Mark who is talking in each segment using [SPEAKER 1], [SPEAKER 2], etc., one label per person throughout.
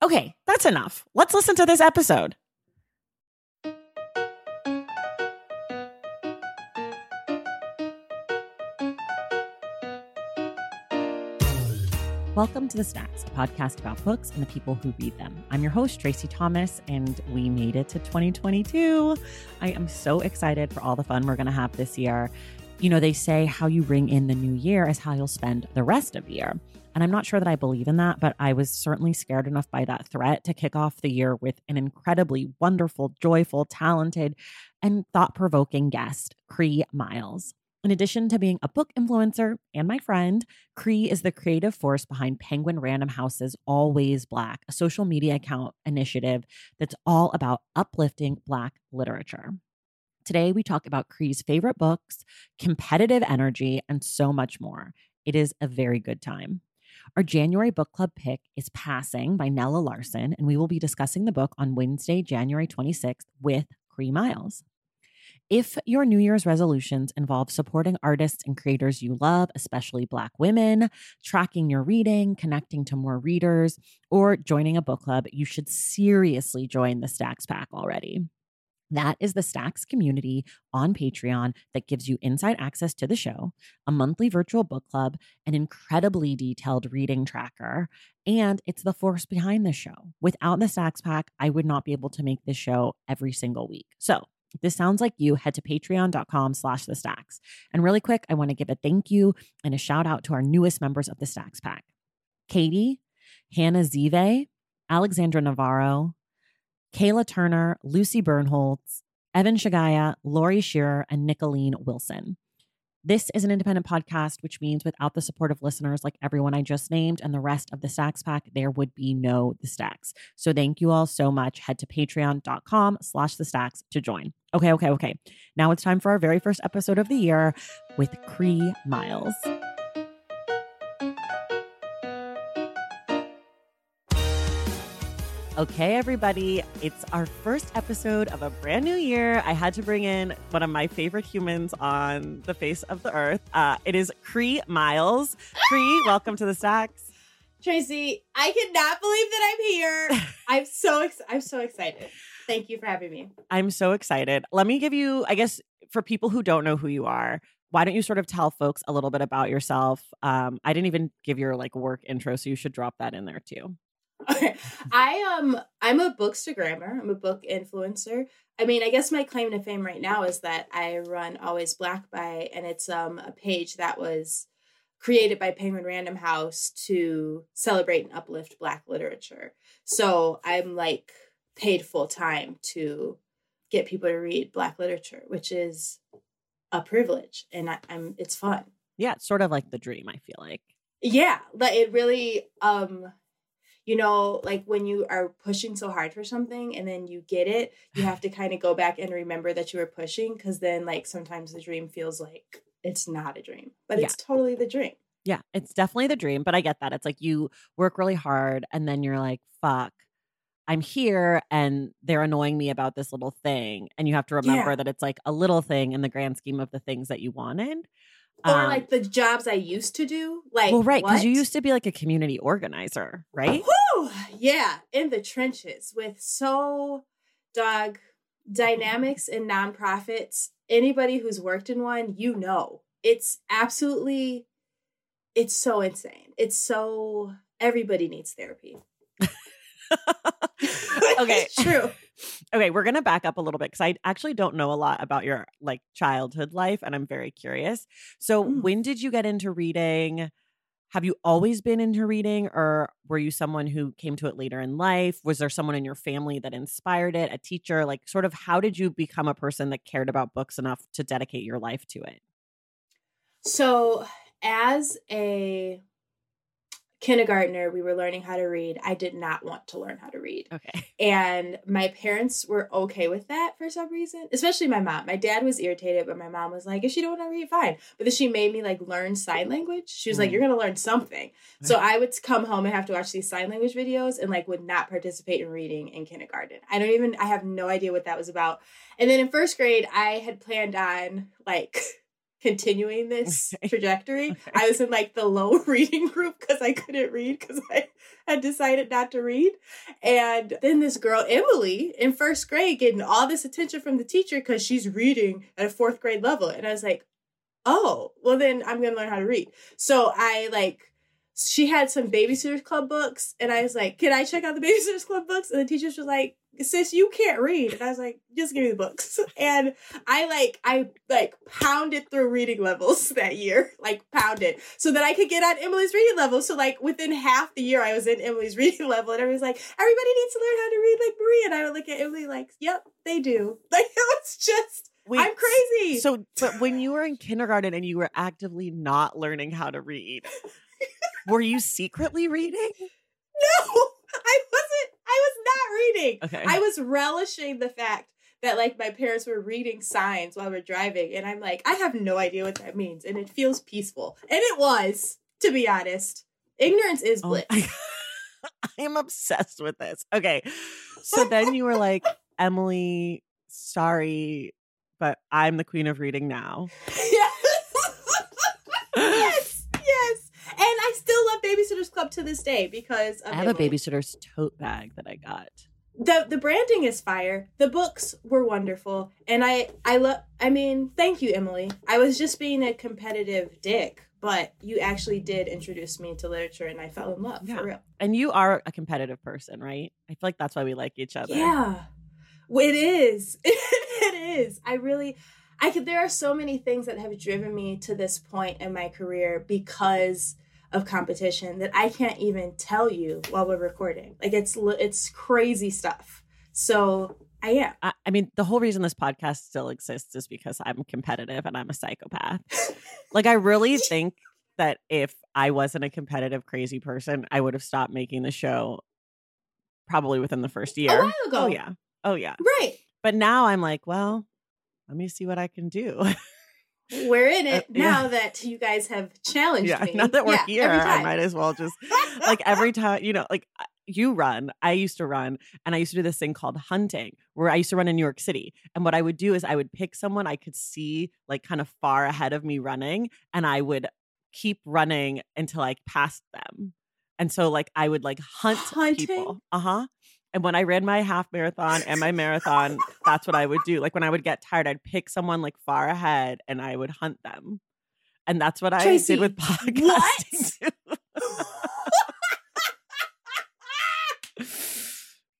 [SPEAKER 1] Okay, that's enough. Let's listen to this episode. Welcome to The Stacks, a podcast about books and the people who read them. I'm your host, Traci Thomas, and we made it to 2022. I am so excited for all the fun we're going to have this year. You know, they say how you ring in the new year is how you'll spend the rest of the year. And I'm not sure that I believe in that, but I was certainly scared enough by that threat to kick off the year with an incredibly wonderful, joyful, talented, and thought provoking guest, Cree Myles. In addition to being a book influencer and my friend, Cree is the creative force behind Penguin Random House's All Ways Black, a social media account initiative that's all about uplifting Black literature. Today, we talk about Cree's favorite books, competitive energy, and so much more. It is a very good time. Our January book club pick is Passing by Nella Larsen, and we will be discussing the book on Wednesday, January 26th with Cree Myles. If your New Year's resolutions involve supporting artists and creators you love, especially Black women, tracking your reading, connecting to more readers, or joining a book club, you should seriously join the Stacks Pack already. That is the Stacks community on Patreon that gives you inside access to the show, a monthly virtual book club, an incredibly detailed reading tracker, and it's the force behind the show. Without the Stacks Pack, I would not be able to make this show every single week. So if this sounds like you, head to patreon.com slash the stacks. And really quick, I want to give a thank you and a shout out to our newest members of the Stacks Pack. Katie, Hannah Zive, Alexandra Navarro, Kayla Turner, Lucy Bernholtz, Evan Shagaya, Lori Shearer, and Nicolene Wilson. This is an independent podcast, which means without the support of listeners like everyone I just named and the rest of the Stacks Pack, there would be no The Stacks. So thank you all so much. Head to patreon.com slash The Stacks to join. Okay, okay, okay. Now it's time for our very first episode of the year with Cree Myles. Okay, everybody, it's our first episode of a brand new year. I had to bring in one of my favorite humans on the face of the earth. Uh, it is Cree Myles. Cree, welcome to the Stacks.
[SPEAKER 2] Traci, I cannot believe that I'm here. I'm so ex- I'm so excited. Thank you for having me.
[SPEAKER 1] I'm so excited. Let me give you, I guess, for people who don't know who you are, why don't you sort of tell folks a little bit about yourself? Um, I didn't even give your like work intro, so you should drop that in there too.
[SPEAKER 2] Okay. I um I'm a bookstagrammer. I'm a book influencer. I mean, I guess my claim to fame right now is that I run All Ways Black by and it's um a page that was created by Penguin Random House to celebrate and uplift black literature. So I'm like paid full time to get people to read black literature, which is a privilege and I, I'm it's fun.
[SPEAKER 1] Yeah, it's sort of like the dream, I feel like.
[SPEAKER 2] Yeah, but it really um you know, like when you are pushing so hard for something and then you get it, you have to kind of go back and remember that you were pushing because then, like, sometimes the dream feels like it's not a dream, but yeah. it's totally the dream.
[SPEAKER 1] Yeah, it's definitely the dream, but I get that. It's like you work really hard and then you're like, fuck, I'm here and they're annoying me about this little thing. And you have to remember yeah. that it's like a little thing in the grand scheme of the things that you wanted
[SPEAKER 2] or um, like the jobs I used to do. Like,
[SPEAKER 1] well, right, because you used to be like a community organizer, right?
[SPEAKER 2] Whew, yeah, in the trenches with so dog dynamics in nonprofits. Anybody who's worked in one, you know, it's absolutely it's so insane. It's so everybody needs therapy.
[SPEAKER 1] okay.
[SPEAKER 2] True.
[SPEAKER 1] Okay, we're gonna back up a little bit because I actually don't know a lot about your like childhood life, and I'm very curious. So,
[SPEAKER 2] Mm.
[SPEAKER 1] when did you get into reading? Have you always been into reading, or were you someone who came to it later in life? Was there someone in your family that inspired it? A teacher? Like, sort of, how did you become a person that cared about books enough to dedicate your life to it?
[SPEAKER 2] So, as a kindergartner, we were learning how to read. I did not want to learn how to read.
[SPEAKER 1] Okay.
[SPEAKER 2] And my parents were okay with that for some reason, especially my mom. My dad was irritated, but my mom was like, if she don't want to read, fine. But then she made me like learn sign language. She was like,
[SPEAKER 1] Mm.
[SPEAKER 2] you're going to learn something. So I would come home and have to watch these sign language videos and like would not participate in reading in kindergarten. I don't even, I have no idea what that was about. And then in first grade, I had planned on like continuing this
[SPEAKER 1] Okay.
[SPEAKER 2] trajectory.
[SPEAKER 1] Okay.
[SPEAKER 2] I was in like the low reading group because I couldn't read because I had decided not to read. And then this girl, Emily, in first grade, getting all this attention from the teacher because she's reading at a fourth grade level. And I was like, oh, well, then I'm going to learn how to read. So I like, she had some Babysitters Club books. And I was like, can I check out the Babysitters Club books? And the teacher was like, sis, you can't read. And I was like, just give me the books. And I like, I like pounded through reading levels that year, like pounded, so that I could get on Emily's reading level. So like within half the year, I was in Emily's reading level, and everyone's like, everybody needs to learn how to read like Marie. And I would look at Emily like, yep, they do. Like it was just,
[SPEAKER 1] Wait,
[SPEAKER 2] I'm crazy.
[SPEAKER 1] So, but when you were in kindergarten and you were actively not learning how to read, were you secretly reading?
[SPEAKER 2] no, I wasn't. I was not reading.
[SPEAKER 1] Okay.
[SPEAKER 2] I was relishing the fact that like my parents were reading signs while we're driving, and I'm like, I have no idea what that means, and it feels peaceful, and it was, to be honest. Ignorance is
[SPEAKER 1] Oh
[SPEAKER 2] bliss.
[SPEAKER 1] my- I am obsessed with this. Okay. So then you were like, Emily, sorry, but I'm the queen of reading now.
[SPEAKER 2] yes, yes, I still love Babysitters Club to this day because of
[SPEAKER 1] I have a babysitter's tote bag that I got.
[SPEAKER 2] the the branding is fire. The books were wonderful, and I I love. I mean, thank you, Emily. I was just being a competitive dick, but you actually did introduce me to literature, and I fell in love
[SPEAKER 1] Yeah.
[SPEAKER 2] for real.
[SPEAKER 1] And you are a competitive person, right? I feel like that's why we like each other.
[SPEAKER 2] Yeah, it is. it is. I really. I could. There are so many things that have driven me to this point in my career because of competition that I can't even tell you while we're recording. Like it's it's crazy stuff. So I am.
[SPEAKER 1] I, I mean, the whole reason this podcast still exists is because I'm competitive and I'm a psychopath. like, I really think that if I wasn't a competitive, crazy person, I would have stopped making the show probably within the first year.
[SPEAKER 2] A while ago.
[SPEAKER 1] Oh, yeah. Oh, yeah.
[SPEAKER 2] Right.
[SPEAKER 1] But now I'm like, well, let me see what I can do.
[SPEAKER 2] We're in it
[SPEAKER 1] Uh, yeah.
[SPEAKER 2] now that you guys have challenged
[SPEAKER 1] yeah.
[SPEAKER 2] me.
[SPEAKER 1] Now that we're
[SPEAKER 2] Yeah,
[SPEAKER 1] here, I might as well just like every time, you know, like you run, I used to run, and I used to do this thing called hunting where I used to run in New York City. And what I would do is I would pick someone I could see like kind of far ahead of me running, and I would keep running until I passed them. And so, like, I would like hunt
[SPEAKER 2] Hunting?
[SPEAKER 1] people. Uh huh. And when I ran my half marathon and my marathon, that's what I would do. Like, when I would get tired, I'd pick someone like far ahead and I would hunt them. And that's what I did with podcasting.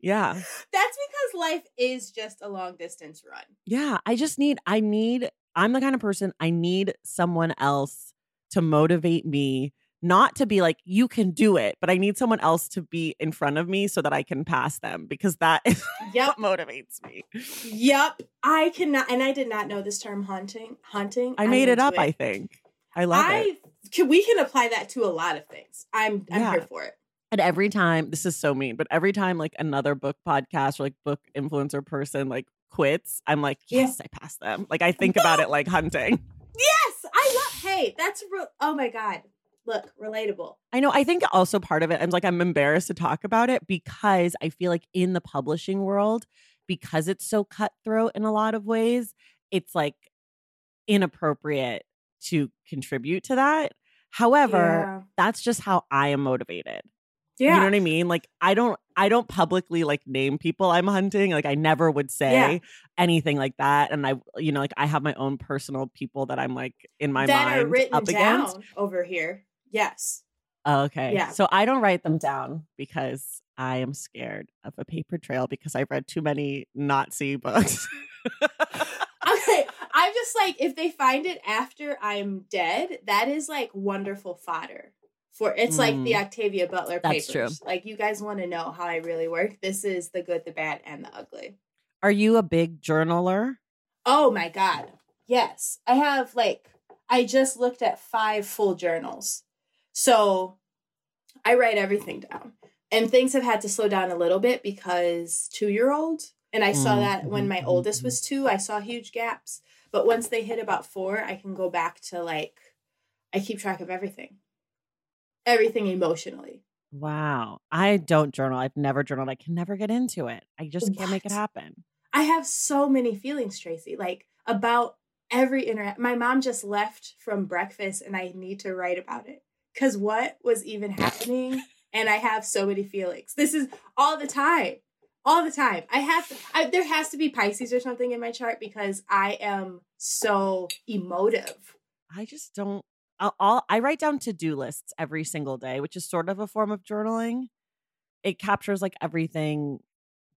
[SPEAKER 1] yeah.
[SPEAKER 2] That's because life is just a long distance run.
[SPEAKER 1] Yeah. I just need, I need, I'm the kind of person I need someone else to motivate me, not to be like, you can do it, but I need someone else to be in front of me so that I can pass them because that is
[SPEAKER 2] Yep.
[SPEAKER 1] what motivates me.
[SPEAKER 2] Yep. I cannot and I did not know this term hunting. Hunting.
[SPEAKER 1] I made it up, I think. I love it.
[SPEAKER 2] Can we can apply that to a lot of things. I'm I'm
[SPEAKER 1] Yeah.
[SPEAKER 2] here for it.
[SPEAKER 1] And every time, this is so mean, but every time like another book podcast or like book influencer person like quits, I'm like,
[SPEAKER 2] Yeah.
[SPEAKER 1] yes, I passed them. Like I think about it like hunting.
[SPEAKER 2] Yes, I love hey, that's re- oh my god. Look, relatable.
[SPEAKER 1] I know. I think also part of it, I'm like, I'm embarrassed to talk about it because I feel like in the publishing world, because it's so cutthroat in a lot of ways, it's like inappropriate to contribute to that. However, that's just how I am motivated.
[SPEAKER 2] yeah.
[SPEAKER 1] You know what I mean? Like I don't I don't publicly like name people I'm hunting. Like I never would say
[SPEAKER 2] Yeah.
[SPEAKER 1] anything like that. And I you know, like I have my own personal people that I'm like in my
[SPEAKER 2] that
[SPEAKER 1] mind
[SPEAKER 2] are written
[SPEAKER 1] up
[SPEAKER 2] down
[SPEAKER 1] against.
[SPEAKER 2] over here. Yes.
[SPEAKER 1] Okay.
[SPEAKER 2] Yeah.
[SPEAKER 1] So I don't write them down because I am scared of a paper trail because I've read too many Nazi books.
[SPEAKER 2] okay. I'm just like, if they find it after I'm dead, that is like wonderful fodder. For it's like the
[SPEAKER 1] Mm.
[SPEAKER 2] Octavia Butler
[SPEAKER 1] That's
[SPEAKER 2] papers.
[SPEAKER 1] true.
[SPEAKER 2] Like you guys want to know how I really work. This is the good, the bad, and the ugly.
[SPEAKER 1] Are you a big journaler?
[SPEAKER 2] Oh my god. Yes. I have like I just looked at five full journals. So I write everything down. And things have had to slow down a little bit because 2-year-old and I saw that when my
[SPEAKER 1] mhm,
[SPEAKER 2] oldest was 2, I saw huge gaps. But once they hit about 4, I can go back to like I keep track of everything. Everything emotionally.
[SPEAKER 1] Wow. I don't journal. I've never journaled. I can never get into it. I just can't make it happen.
[SPEAKER 2] I have so many feelings, Traci, like about every interact. My mom just left from breakfast and I need to write about it. Because what was even happening? and I have so many feelings. This is all the time. All the time. I have I, there has to be Pisces or something in my chart because I am so emotive.
[SPEAKER 1] I just don't. I'll, I'll I write down to do lists every single day, which is sort of a form of journaling. It captures like everything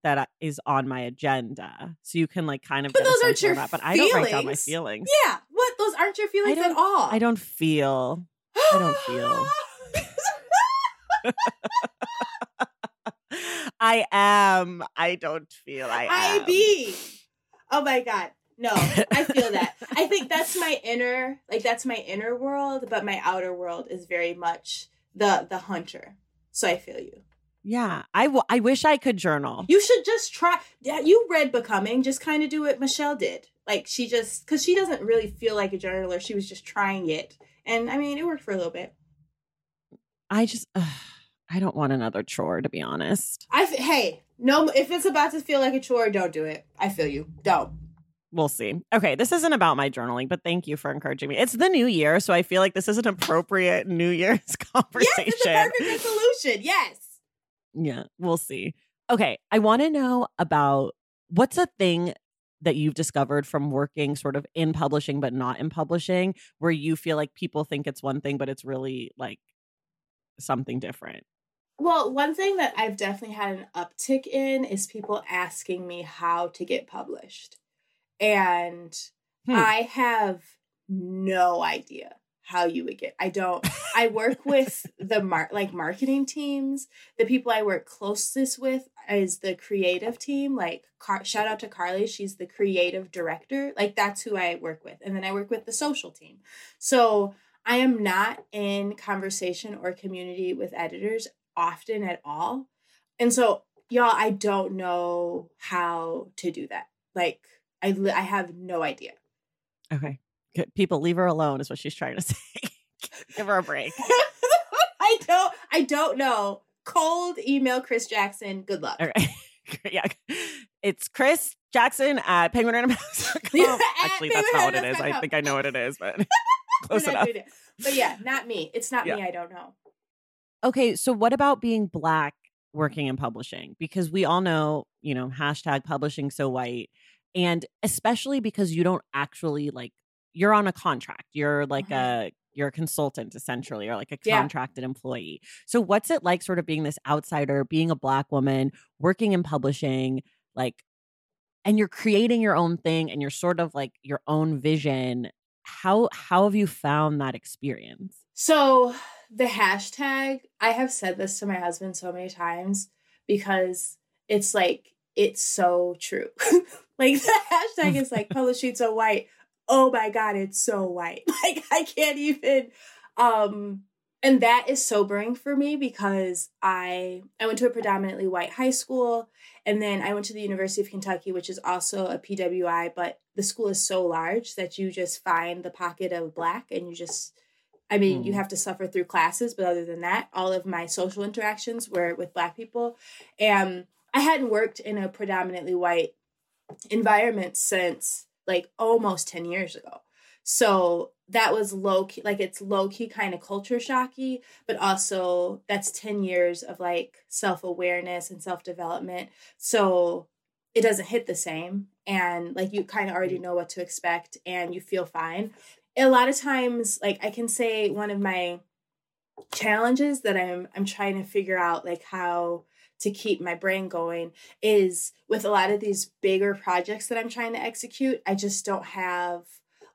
[SPEAKER 1] that is on my agenda, so you can like kind of.
[SPEAKER 2] But those aren't your
[SPEAKER 1] that. But I don't write down my
[SPEAKER 2] feelings. Yeah. What? Those aren't your feelings at all.
[SPEAKER 1] I don't feel. I don't feel. I am. I don't feel. I am.
[SPEAKER 2] IB. Oh my god. No, I feel that. I think that's my inner like that's my inner world, but my outer world is very much the the hunter. So I feel you.
[SPEAKER 1] Yeah, I w- I wish I could journal.
[SPEAKER 2] You should just try. Yeah, you read Becoming. Just kind of do what Michelle did. Like she just because she doesn't really feel like a journaler. She was just trying it, and I mean, it worked for a little bit.
[SPEAKER 1] I just. ugh, I don't want another chore, to be honest.
[SPEAKER 2] I f- hey no, if it's about to feel like a chore, don't do it. I feel you. Don't.
[SPEAKER 1] We'll see. Okay, this isn't about my journaling, but thank you for encouraging me. It's the new year, so I feel like this is an appropriate New Year's conversation.
[SPEAKER 2] Yes, it's a perfect resolution. Yes.
[SPEAKER 1] Yeah, we'll see. Okay, I want to know about what's a thing that you've discovered from working sort of in publishing but not in publishing where you feel like people think it's one thing but it's really like something different.
[SPEAKER 2] Well, one thing that I've definitely had an uptick in is people asking me how to get published. And
[SPEAKER 1] Hmm.
[SPEAKER 2] I have no idea how you would get. I don't I work with the mar- like marketing teams. The people I work closest with is the creative team. Like Car- shout out to Carly, she's the creative director. Like that's who I work with. And then I work with the social team. So, I am not in conversation or community with editors often at all. And so, y'all, I don't know how to do that. Like, I, li- I have no idea.
[SPEAKER 1] Okay. People leave her alone is what she's trying to say. Give her a break.
[SPEAKER 2] I don't, I don't know. Cold email Chris Jackson. Good luck.
[SPEAKER 1] All right. yeah. It's Chris Jackson at penguinrandomhouse.com.
[SPEAKER 2] Yeah, at
[SPEAKER 1] Actually, that's not what it is. I think I know what it is, but close enough.
[SPEAKER 2] But yeah, not me. It's not
[SPEAKER 1] Yeah.
[SPEAKER 2] me. I don't know.
[SPEAKER 1] Okay, so what about being black working in publishing? Because we all know, you know, hashtag publishing so white. And especially because you don't actually like you're on a contract. You're like
[SPEAKER 2] Mhm.
[SPEAKER 1] a you're a consultant essentially or like a
[SPEAKER 2] Yeah.
[SPEAKER 1] contracted employee. So what's it like sort of being this outsider, being a black woman, working in publishing, like and you're creating your own thing and you're sort of like your own vision. How how have you found that experience?
[SPEAKER 2] So the hashtag, I have said this to my husband so many times because it's like it's so true. like the hashtag is like publishing so white. Oh my god, it's so white. Like I can't even um and that is sobering for me because I I went to a predominantly white high school and then I went to the University of Kentucky which is also a PWI but the school is so large that you just find the pocket of black and you just I mean, you
[SPEAKER 1] Mm.
[SPEAKER 2] have to suffer through classes, but other than that, all of my social interactions were with black people. And I hadn't worked in a predominantly white environment since like almost 10 years ago. So that was low key, like it's low key kind of culture shocky, but also that's 10 years of like self awareness and self development. So it doesn't hit the same. And like you kind of already mm. know what to expect and you feel fine. A lot of times, like I can say one of my challenges that I'm I'm trying to figure out like how to keep my brain going is with a lot of these bigger projects that I'm trying to execute, I just don't have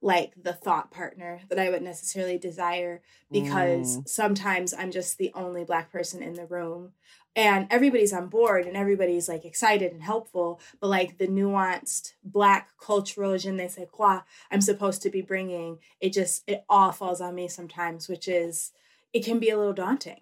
[SPEAKER 2] like the thought partner that I would necessarily desire because mm. sometimes I'm just the only black person in the room and everybody's on board and everybody's like excited and helpful but like the nuanced black cultural je ne sais quoi i'm supposed to be bringing it just it all falls on me sometimes which is it can be a little daunting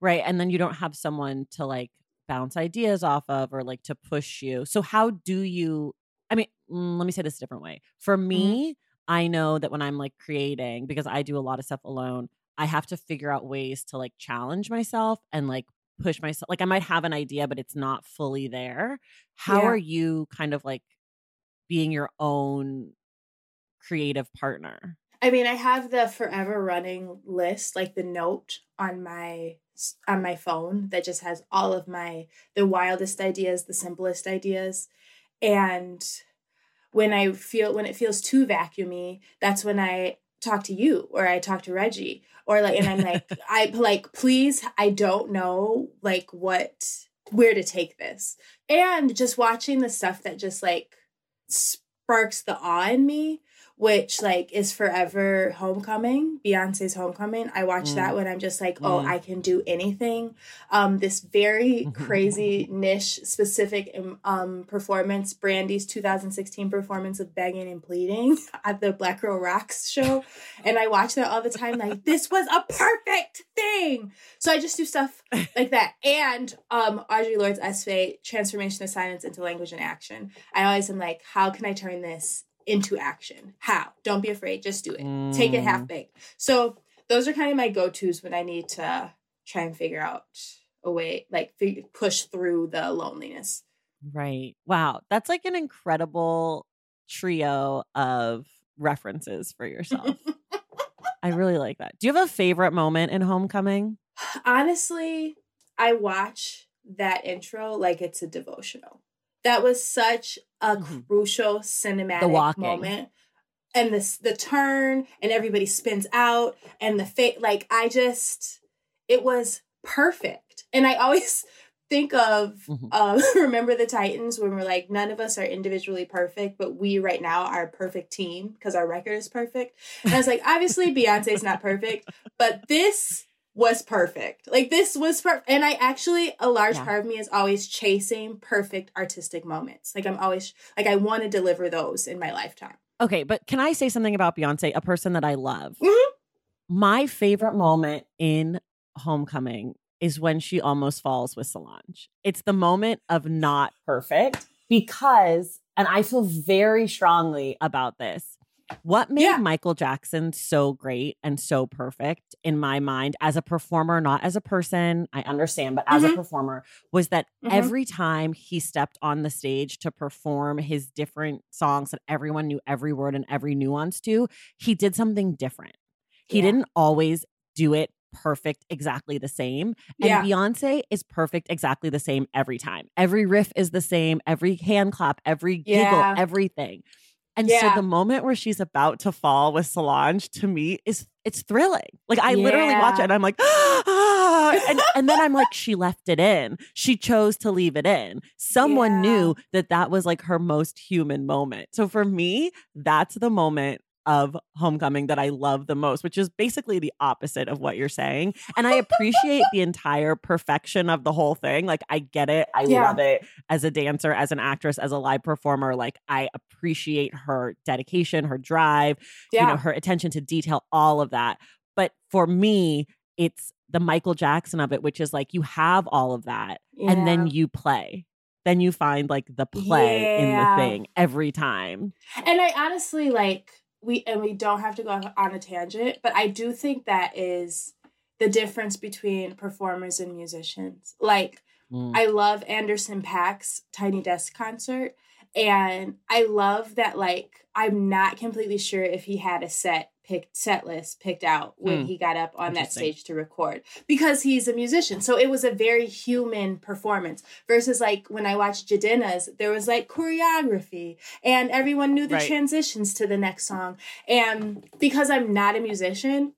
[SPEAKER 1] right and then you don't have someone to like bounce ideas off of or like to push you so how do you i mean mm, let me say this a different way for mm-hmm. me mm-hmm. i know that when i'm like creating because i do a lot of stuff alone I have to figure out ways to like challenge myself and like push myself like i might have an idea but it's not fully there how yeah. are you kind of like being your own creative partner
[SPEAKER 2] i mean i have the forever running list like the note on my on my phone that just has all of my the wildest ideas the simplest ideas and when i feel when it feels too vacuumy that's when i talk to you or I talk to Reggie or like and I'm like I like please I don't know like what where to take this. And just watching the stuff that just like sparks the awe in me which like is forever homecoming beyonce's homecoming. I watch mm. that when i'm just like oh mm. i can do anything. Um this very crazy niche specific um, um performance brandy's 2016 performance of begging and pleading at the black girl rocks show. And i watch that all the time like this was a perfect thing! So i just do stuff like that. And um audre lorde's essay transformation of silence into language and action. I always am like how can i turn this into action. How? Don't be afraid. Just do it. Mm. Take it half mm. baked. So those are kind of my go tos when I need to try and figure out a way, like push through the loneliness.
[SPEAKER 1] Right. Wow. That's like an incredible trio of references for yourself. I really like that. Do you have a favorite moment in Homecoming?
[SPEAKER 2] Honestly, I watch that intro like it's a devotional that was such a mm-hmm. crucial cinematic moment and this the turn and everybody spins out and the fate like i just it was perfect and i always think of mm-hmm. uh, remember the titans when we're like none of us are individually perfect but we right now are a perfect team because our record is perfect and i was like obviously beyonce's not perfect but this was perfect. Like this was perfect. And I actually, a large yeah. part of me is always chasing perfect artistic moments. Like I'm always, like I want to deliver those in my lifetime.
[SPEAKER 1] Okay, but can I say something about Beyonce, a person that I love? Mm-hmm. My favorite moment in Homecoming is when she almost falls with Solange. It's the moment of not perfect because, and I feel very strongly about this what made yeah. Michael Jackson so great and so perfect in my mind as a performer, not as a person, I understand, but as mm-hmm. a performer, was that mm-hmm. every time he stepped on the stage to perform his different songs that everyone knew every word and every nuance to, he did something different. He yeah. didn't always do it perfect exactly the same. And yeah. Beyonce is perfect exactly the same every time. Every riff is the same, every hand clap, every giggle, yeah. everything. And yeah. so the moment where she's about to fall with Solange to me is it's thrilling. Like I yeah. literally watch it and I'm like, ah, and, and then I'm like, she left it in. She chose to leave it in. Someone yeah. knew that that was like her most human moment. So for me, that's the moment of homecoming that I love the most, which is basically the opposite of what you're saying. And I appreciate the entire perfection of the whole thing. Like, I get it. I yeah. love it as a dancer, as an actress, as a live performer. Like, I appreciate her dedication, her drive, yeah. you know, her attention to detail, all of that. But for me, it's the Michael Jackson of it, which is like you have all of that yeah. and then you play then you find like the play yeah. in the thing every time.
[SPEAKER 2] And I honestly like we and we don't have to go on a tangent, but I do think that is the difference between performers and musicians. Like mm. I love Anderson .Paak's Tiny Desk concert and I love that like I'm not completely sure if he had a set picked set list picked out when mm. he got up on that stage to record because he's a musician. So it was a very human performance versus like when I watched Jidenna's, there was like choreography and everyone knew the right. transitions to the next song. And because I'm not a musician,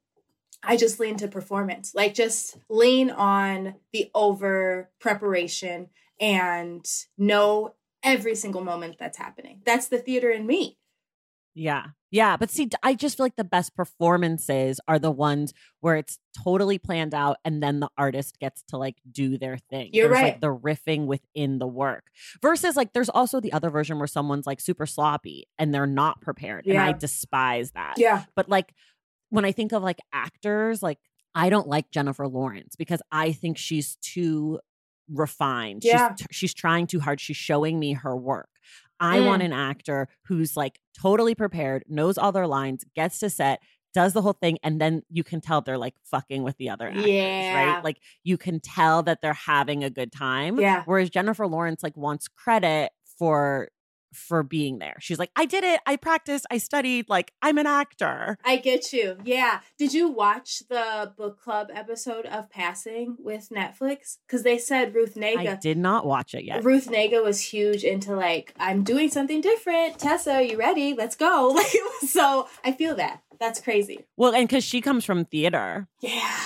[SPEAKER 2] I just lean to performance. Like just lean on the over preparation and know every single moment that's happening. That's the theater in me.
[SPEAKER 1] Yeah. Yeah. But see, I just feel like the best performances are the ones where it's totally planned out and then the artist gets to like do their thing.
[SPEAKER 2] You're
[SPEAKER 1] there's
[SPEAKER 2] right.
[SPEAKER 1] like the riffing within the work versus like there's also the other version where someone's like super sloppy and they're not prepared. And I despise that.
[SPEAKER 2] Yeah.
[SPEAKER 1] But like when I think of like actors, like I don't like Jennifer Lawrence because I think she's too refined.
[SPEAKER 2] Yeah.
[SPEAKER 1] She's she's trying too hard. She's showing me her work. I
[SPEAKER 2] Mm.
[SPEAKER 1] want an actor who's like totally prepared, knows all their lines, gets to set, does the whole thing, and then you can tell they're like fucking with the other actors,
[SPEAKER 2] Yeah.
[SPEAKER 1] right? Like you can tell that they're having a good time.
[SPEAKER 2] Yeah.
[SPEAKER 1] Whereas Jennifer Lawrence like wants credit for for being there. She's like, I did it. I practiced. I studied. Like I'm an actor.
[SPEAKER 2] I get you. Yeah. Did you watch the book club episode of Passing with Netflix? Because they said Ruth
[SPEAKER 1] I did not watch it yet.
[SPEAKER 2] Ruth Negga was huge into like, I'm doing something different. Tessa, are you ready? Let's go. Like, so I feel that. That's crazy.
[SPEAKER 1] Well, and because she comes from theater.
[SPEAKER 2] Yeah.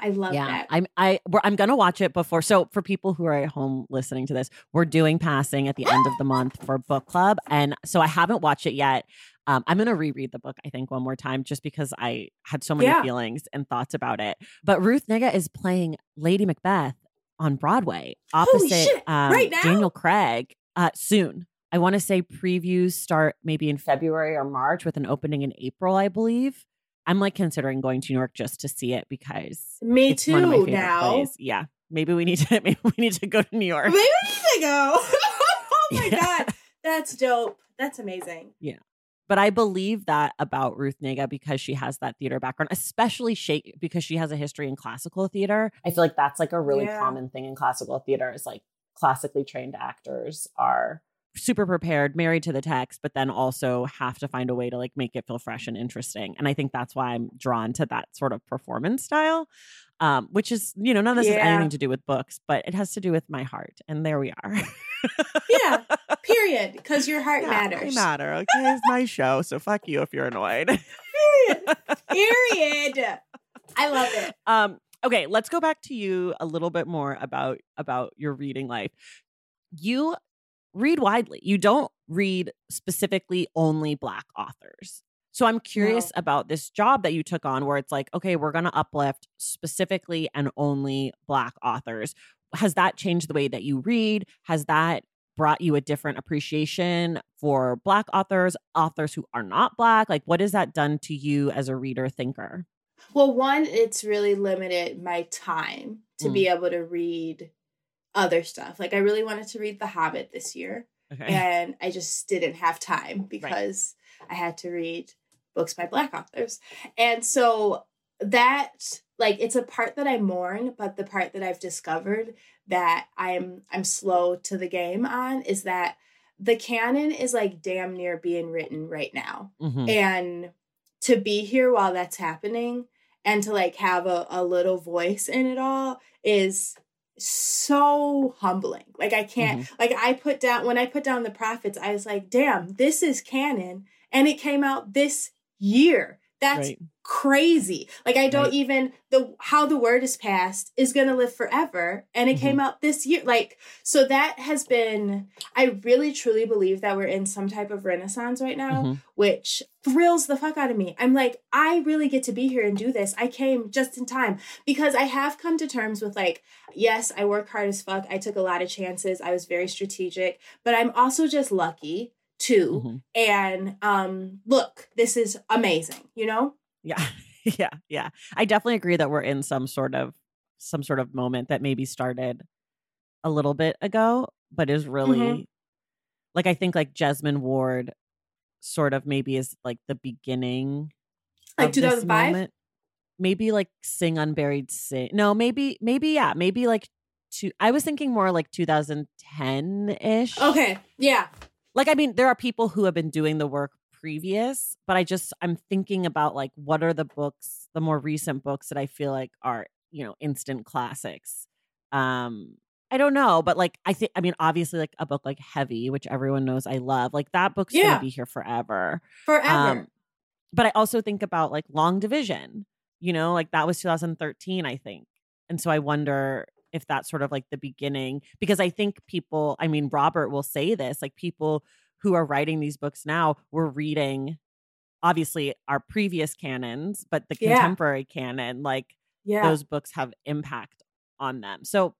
[SPEAKER 2] I love it.
[SPEAKER 1] yeah,
[SPEAKER 2] that.
[SPEAKER 1] I'm I we're, I'm gonna watch it before. So for people who are at home listening to this, we're doing passing at the end of the month for book club, and so I haven't watched it yet. Um, I'm gonna reread the book, I think, one more time, just because I had so many
[SPEAKER 2] Yeah.
[SPEAKER 1] feelings and thoughts about it. But Ruth Negga is playing Lady Macbeth on Broadway opposite um,
[SPEAKER 2] right?
[SPEAKER 1] Daniel Craig uh, soon. I want to say previews start maybe in February or March with an opening in April, I believe. I'm like considering going to New York just to see it because
[SPEAKER 2] Me
[SPEAKER 1] it's one of my
[SPEAKER 2] too now.
[SPEAKER 1] plays. Yeah. Maybe we need to maybe we need to go to New York.
[SPEAKER 2] Maybe we need to go. oh my
[SPEAKER 1] Yeah.
[SPEAKER 2] God. That's dope. That's amazing. Yeah.
[SPEAKER 1] But I believe that about Ruth Negga because she has that theater background, especially shake because she has a history in classical theater. I feel like that's like a really
[SPEAKER 2] Yeah.
[SPEAKER 1] common thing in classical theater is like classically trained actors are super prepared, married to the text, but then also have to find a way to like make it feel fresh and interesting. And I think that's why I'm drawn to that sort of performance style. Um, which is, you know, none of this has anything to do with books, but it has to do with my heart. And there we are.
[SPEAKER 2] Yeah. Period. Because your heart
[SPEAKER 1] Yeah,
[SPEAKER 2] matters.
[SPEAKER 1] I matter. Okay, it's my show, so fuck you if you're annoyed.
[SPEAKER 2] Period. Period. I love it.
[SPEAKER 1] um, okay, let's go back to you a little bit more about about your reading life. You read widely. You don't read specifically only black authors. So I'm curious about this job that you took on where it's like, okay, we're going to uplift specifically and only black authors. Has that changed the way that you read? Has that brought you a different appreciation for black authors, authors who are not black? Like what has that done to you as a reader thinker?
[SPEAKER 2] Well, one, it's really limited my time to
[SPEAKER 1] Mm.
[SPEAKER 2] be able to read other stuff. Like I really wanted to read The Hobbit this year,
[SPEAKER 1] Okay.
[SPEAKER 2] and I just didn't have time because I had to read books by black authors. And so that like it's a part that I mourn, but the part that I've discovered that I'm I'm slow to the game on is that the canon is like damn near being written right now
[SPEAKER 1] Mhm.
[SPEAKER 2] and to be here while that's happening and to like have a, a little voice in it all is so humbling like i can't
[SPEAKER 1] Mm-hmm.
[SPEAKER 2] like i put down when i put down the prophets i was like damn this is canon and it came out this year that's
[SPEAKER 1] Right.
[SPEAKER 2] crazy like i don't
[SPEAKER 1] Right.
[SPEAKER 2] even the how the word is passed is gonna live forever and it
[SPEAKER 1] Mm-hmm.
[SPEAKER 2] came out this year like so that has been i really truly believe that we're in some type of renaissance right now
[SPEAKER 1] Mhm.
[SPEAKER 2] which thrills the fuck out of me. I'm like, I really get to be here and do this. I came just in time because I have come to terms with like, yes, I work hard as fuck. I took a lot of chances. I was very strategic, but I'm also just lucky too.
[SPEAKER 1] Mhm.
[SPEAKER 2] And um look, this is amazing, you know?
[SPEAKER 1] Yeah. yeah. Yeah. I definitely agree that we're in some sort of some sort of moment that maybe started a little bit ago, but is really
[SPEAKER 2] Mhm.
[SPEAKER 1] like I think like Jesmyn Ward sort of maybe is like the beginning
[SPEAKER 2] Like
[SPEAKER 1] of this
[SPEAKER 2] 2005?
[SPEAKER 1] moment. Maybe like Sing Unburied Sing. No, maybe maybe yeah, maybe like two I was thinking more like 2010-ish.
[SPEAKER 2] Okay. Yeah.
[SPEAKER 1] Like i mean there are people who have been doing the work previous but i just i'm thinking about like what are the books the more recent books that i feel like are you know instant classics um i don't know but like i think i mean obviously like a book like heavy which everyone knows i love like that book's
[SPEAKER 2] Yeah.
[SPEAKER 1] gonna be here forever
[SPEAKER 2] Forever.
[SPEAKER 1] um but i also think about like long division You know, like that was 2013, I think. And so I wonder if that's sort of like the beginning because I think people, I mean, Robert will say this, like people who are writing these books now were reading obviously our previous canons, but the
[SPEAKER 2] Yeah.
[SPEAKER 1] contemporary canon, like
[SPEAKER 2] Yeah.
[SPEAKER 1] those books have impact on them. So,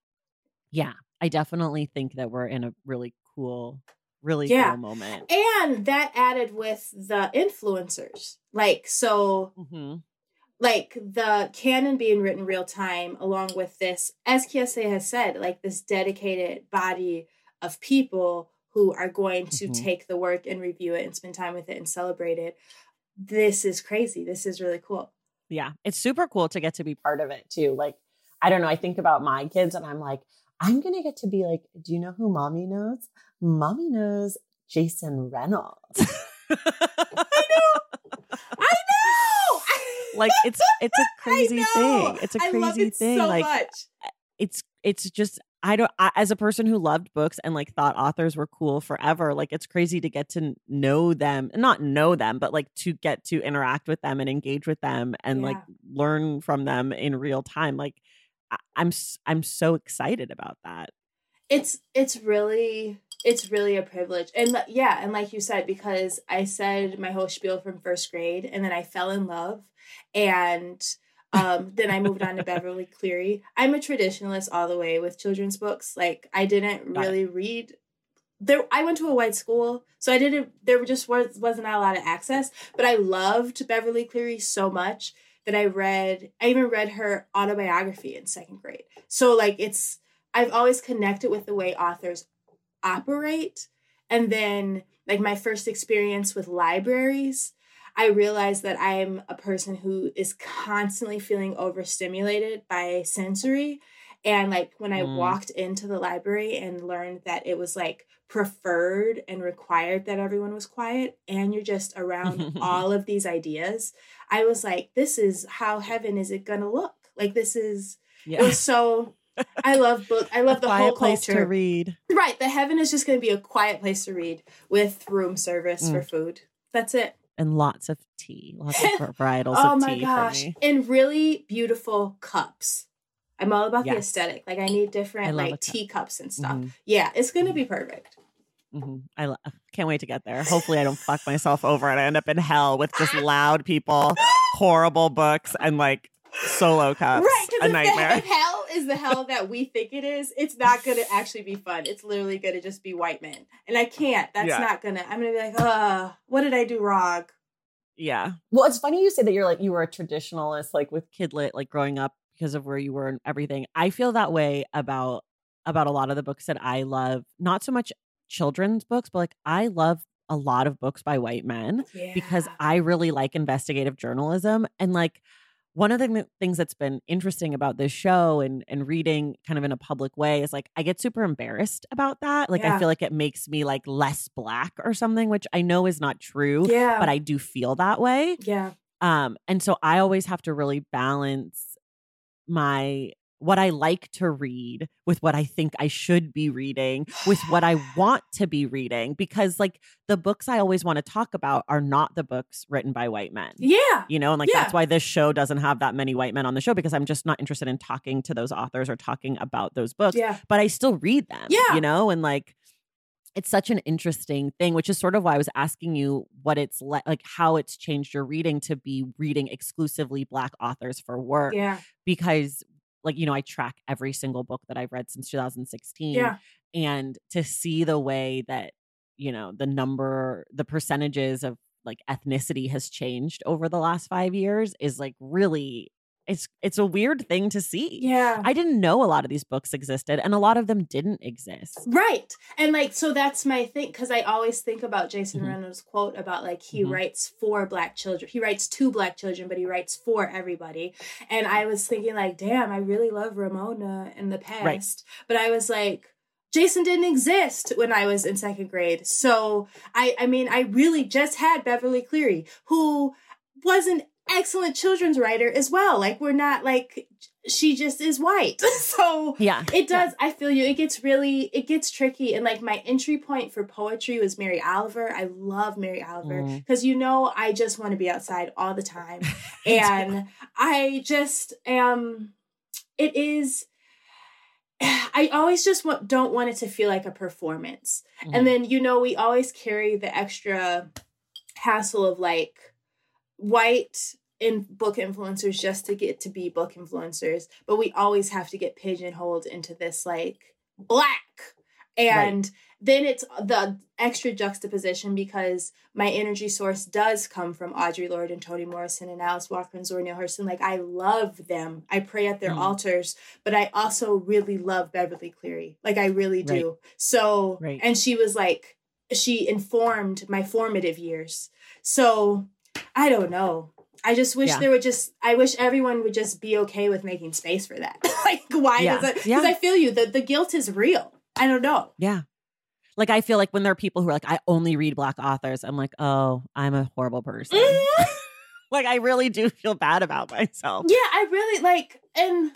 [SPEAKER 1] yeah, I definitely think that we're in a really cool, really
[SPEAKER 2] Yeah.
[SPEAKER 1] cool moment.
[SPEAKER 2] and that added with the influencers. Like, so
[SPEAKER 1] hmm
[SPEAKER 2] like the canon being written real time along with this as KSA has said like this dedicated body of people who are going to
[SPEAKER 1] Mhm.
[SPEAKER 2] take the work and review it and spend time with it and celebrate it this is crazy this is really cool
[SPEAKER 1] Yeah, it's super cool to get to be part of it too. Like, I don't know, I think about my kids and I'm like, I'm going to get to be like, do you know who mommy knows? Mommy knows Jason Reynolds.
[SPEAKER 2] I know i know
[SPEAKER 1] like it's it's a crazy thing. It's a crazy
[SPEAKER 2] love it
[SPEAKER 1] thing.
[SPEAKER 2] so
[SPEAKER 1] like
[SPEAKER 2] much
[SPEAKER 1] it's it's just I don't I, as a person who loved books and like thought authors were cool forever. Like it's crazy to get to know them, not know them, but like to get to interact with them and engage with them and like learn from them in real time. Like I, I'm I'm so excited about that.
[SPEAKER 2] it's it's really it's really a privilege. And yeah and like you said because i said my whole spiel from first grade and then i fell in love and um then i moved on to beverly cleary. I'm a traditionalist all the way with children's books. Like i didn't really read there i went to a white school so i didn't there just was wasn't a lot of access but i loved beverly cleary so much that i read i even read her autobiography in second grade. So like it's I've always connected with the way authors operate. And then, like, my first experience with libraries, I realized that I'm a person who is constantly feeling overstimulated by sensory. And, like, when I
[SPEAKER 1] Mm.
[SPEAKER 2] walked into the library and learned that it was like preferred and required that everyone was quiet, and you're just around all of these ideas, I was like, this is how heaven is it gonna look? Like, this is, it
[SPEAKER 1] Yeah.
[SPEAKER 2] was so I love book. I love
[SPEAKER 1] A
[SPEAKER 2] the
[SPEAKER 1] quiet
[SPEAKER 2] whole
[SPEAKER 1] place
[SPEAKER 2] culture.
[SPEAKER 1] to read.
[SPEAKER 2] Right, the heaven is just going to be a quiet place to read with room service
[SPEAKER 1] Mm.
[SPEAKER 2] for food. That's it.
[SPEAKER 1] And lots of tea, lots of var- varietals
[SPEAKER 2] oh
[SPEAKER 1] of
[SPEAKER 2] my gosh! And really beautiful cups. I'm all about the aesthetic. Like I need different
[SPEAKER 1] a
[SPEAKER 2] like
[SPEAKER 1] cup.
[SPEAKER 2] teacups and stuff.
[SPEAKER 1] Mhm.
[SPEAKER 2] Yeah, it's going to be perfect.
[SPEAKER 1] hmm I lo- can't wait to get there. Hopefully, I don't fuck myself over and I end up in hell with just loud people, horrible books, and like solo cups.
[SPEAKER 2] right,
[SPEAKER 1] a
[SPEAKER 2] because if, the-
[SPEAKER 1] nightmare.
[SPEAKER 2] if hell is the hell that we think it is, it's not going to actually be fun. It's literally going to just be white men, and I can't. That's
[SPEAKER 1] Yeah.
[SPEAKER 2] not gonna. I'm gonna be like, uh, what did I do wrong?
[SPEAKER 1] Yeah. Well, it's funny you say that you're like you were a traditionalist, like with Kidlit, like growing up because of where you were and everything. I feel that way about about a lot of the books that I love. Not so much children's books, but like I love a lot of books by white men
[SPEAKER 2] Yeah.
[SPEAKER 1] because I really like investigative journalism and like one of the things that's been interesting about this show and and reading kind of in a public way is like I get super embarrassed about that. Like I feel like it makes me like less black or something, which I know is not true,
[SPEAKER 2] yeah,
[SPEAKER 1] but I do feel that way.
[SPEAKER 2] yeah.
[SPEAKER 1] Um and so I always have to really balance my what I like to read with what I think I should be reading with what I want to be reading because like the books I always want to talk about are not the books written by white men.
[SPEAKER 2] Yeah.
[SPEAKER 1] You know, and like
[SPEAKER 2] Yeah.
[SPEAKER 1] that's why this show doesn't have that many white men on the show because I'm just not interested in talking to those authors or talking about those books.
[SPEAKER 2] Yeah.
[SPEAKER 1] But I still read them.
[SPEAKER 2] Yeah.
[SPEAKER 1] You know, and like it's such an interesting thing, which is sort of why I was asking you what it's like, like how it's changed your reading to be reading exclusively Black authors for work.
[SPEAKER 2] Yeah.
[SPEAKER 1] Because, like, you know, I track every single book that I've read since 2016.
[SPEAKER 2] Yeah.
[SPEAKER 1] And to see the way that, you know, the number, the percentages of like ethnicity has changed over the last five years is like really, it's it's a weird thing to see.
[SPEAKER 2] Yeah.
[SPEAKER 1] I didn't know a lot of these books existed, and a lot of them didn't exist.
[SPEAKER 2] Right. And like so that's my thing because I always think about Jason
[SPEAKER 1] Mhm.
[SPEAKER 2] Reynolds' quote about like he
[SPEAKER 1] Mhm.
[SPEAKER 2] writes for black children. He writes to black children, but he writes for everybody. And I was thinking like, damn, I really love Ramona in the past. But I was like Jason didn't exist when I was in second grade. So I I mean I really just had Beverly Cleary, who was an excellent children's writer as well. Like we're not like she just is white. so
[SPEAKER 1] yeah,
[SPEAKER 2] it does. Yeah. I feel you. It gets really, it gets tricky. And like my entry point for poetry was Mary Oliver. I love Mary Oliver because mm. you know I just want to be outside all the time, and I just am. It is. I always just want, don't want it to feel like a performance. Mm. And then you know we always carry the extra hassle of like white in book influencers just to get to be book influencers, but we always have to get pigeonholed into this like black. And right. then it's the extra juxtaposition because my energy source does come from Audre Lorde and Toni Morrison and Alice Walker and Zora Neale Hurston. Like I love them. I pray at their mm. altars, but I also really love Beverly Cleary. Like I really do. Right. So right. and she was like she informed my formative years. So I don't know. I just wish yeah. there would just I wish everyone would just be okay with making space for that. like why yeah. does it because yeah. I feel you the the guilt is real. I don't know.
[SPEAKER 1] Yeah. Like I feel like when there are people who are like I only read black authors, I'm like, "Oh, I'm a horrible person." Mm-hmm. like I really do feel bad about myself.
[SPEAKER 2] Yeah, I really like and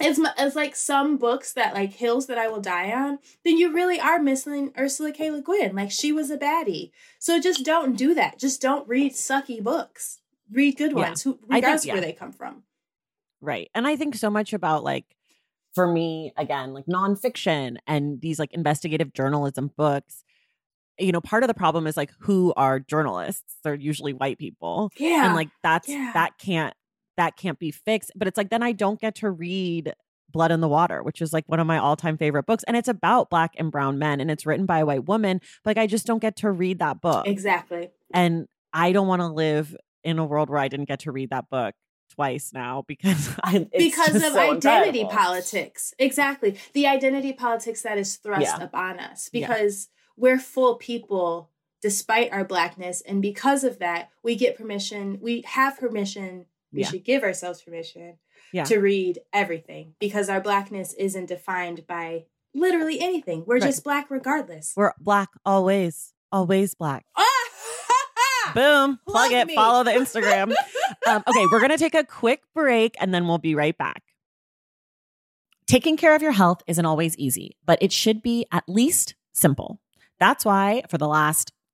[SPEAKER 2] it's, it's like some books that like hills that I will die on, then you really are missing Ursula K. Le Guin. Like she was a baddie. So just don't do that. Just don't read sucky books read good ones, who, regardless think, yeah. where they come from.
[SPEAKER 1] Right. And I think so much about like, for me, again, like nonfiction and these like investigative journalism books. You know, part of the problem is like who are journalists? They're usually white people.
[SPEAKER 2] Yeah.
[SPEAKER 1] And like that's yeah. that can't that can't be fixed. But it's like then I don't get to read Blood in the Water, which is like one of my all time favorite books. And it's about black and brown men and it's written by a white woman. But like I just don't get to read that book.
[SPEAKER 2] Exactly.
[SPEAKER 1] And I don't want to live in a world where I didn't get to read that book twice now because I,
[SPEAKER 2] because of so identity incredible. politics. Exactly. The identity politics that is thrust yeah. upon us because yeah. we're full people despite our blackness and because of that we get permission, we have permission, we yeah. should give ourselves permission to read everything because our blackness isn't defined by literally anything. We're right. just black regardless.
[SPEAKER 1] We're black always, always black. Boom. Plug, Plug it. Me. Follow the Instagram. um, okay, we're going to take a quick break and then we'll be right back. Taking care of your health isn't always easy, but it should be at least simple. That's why for the last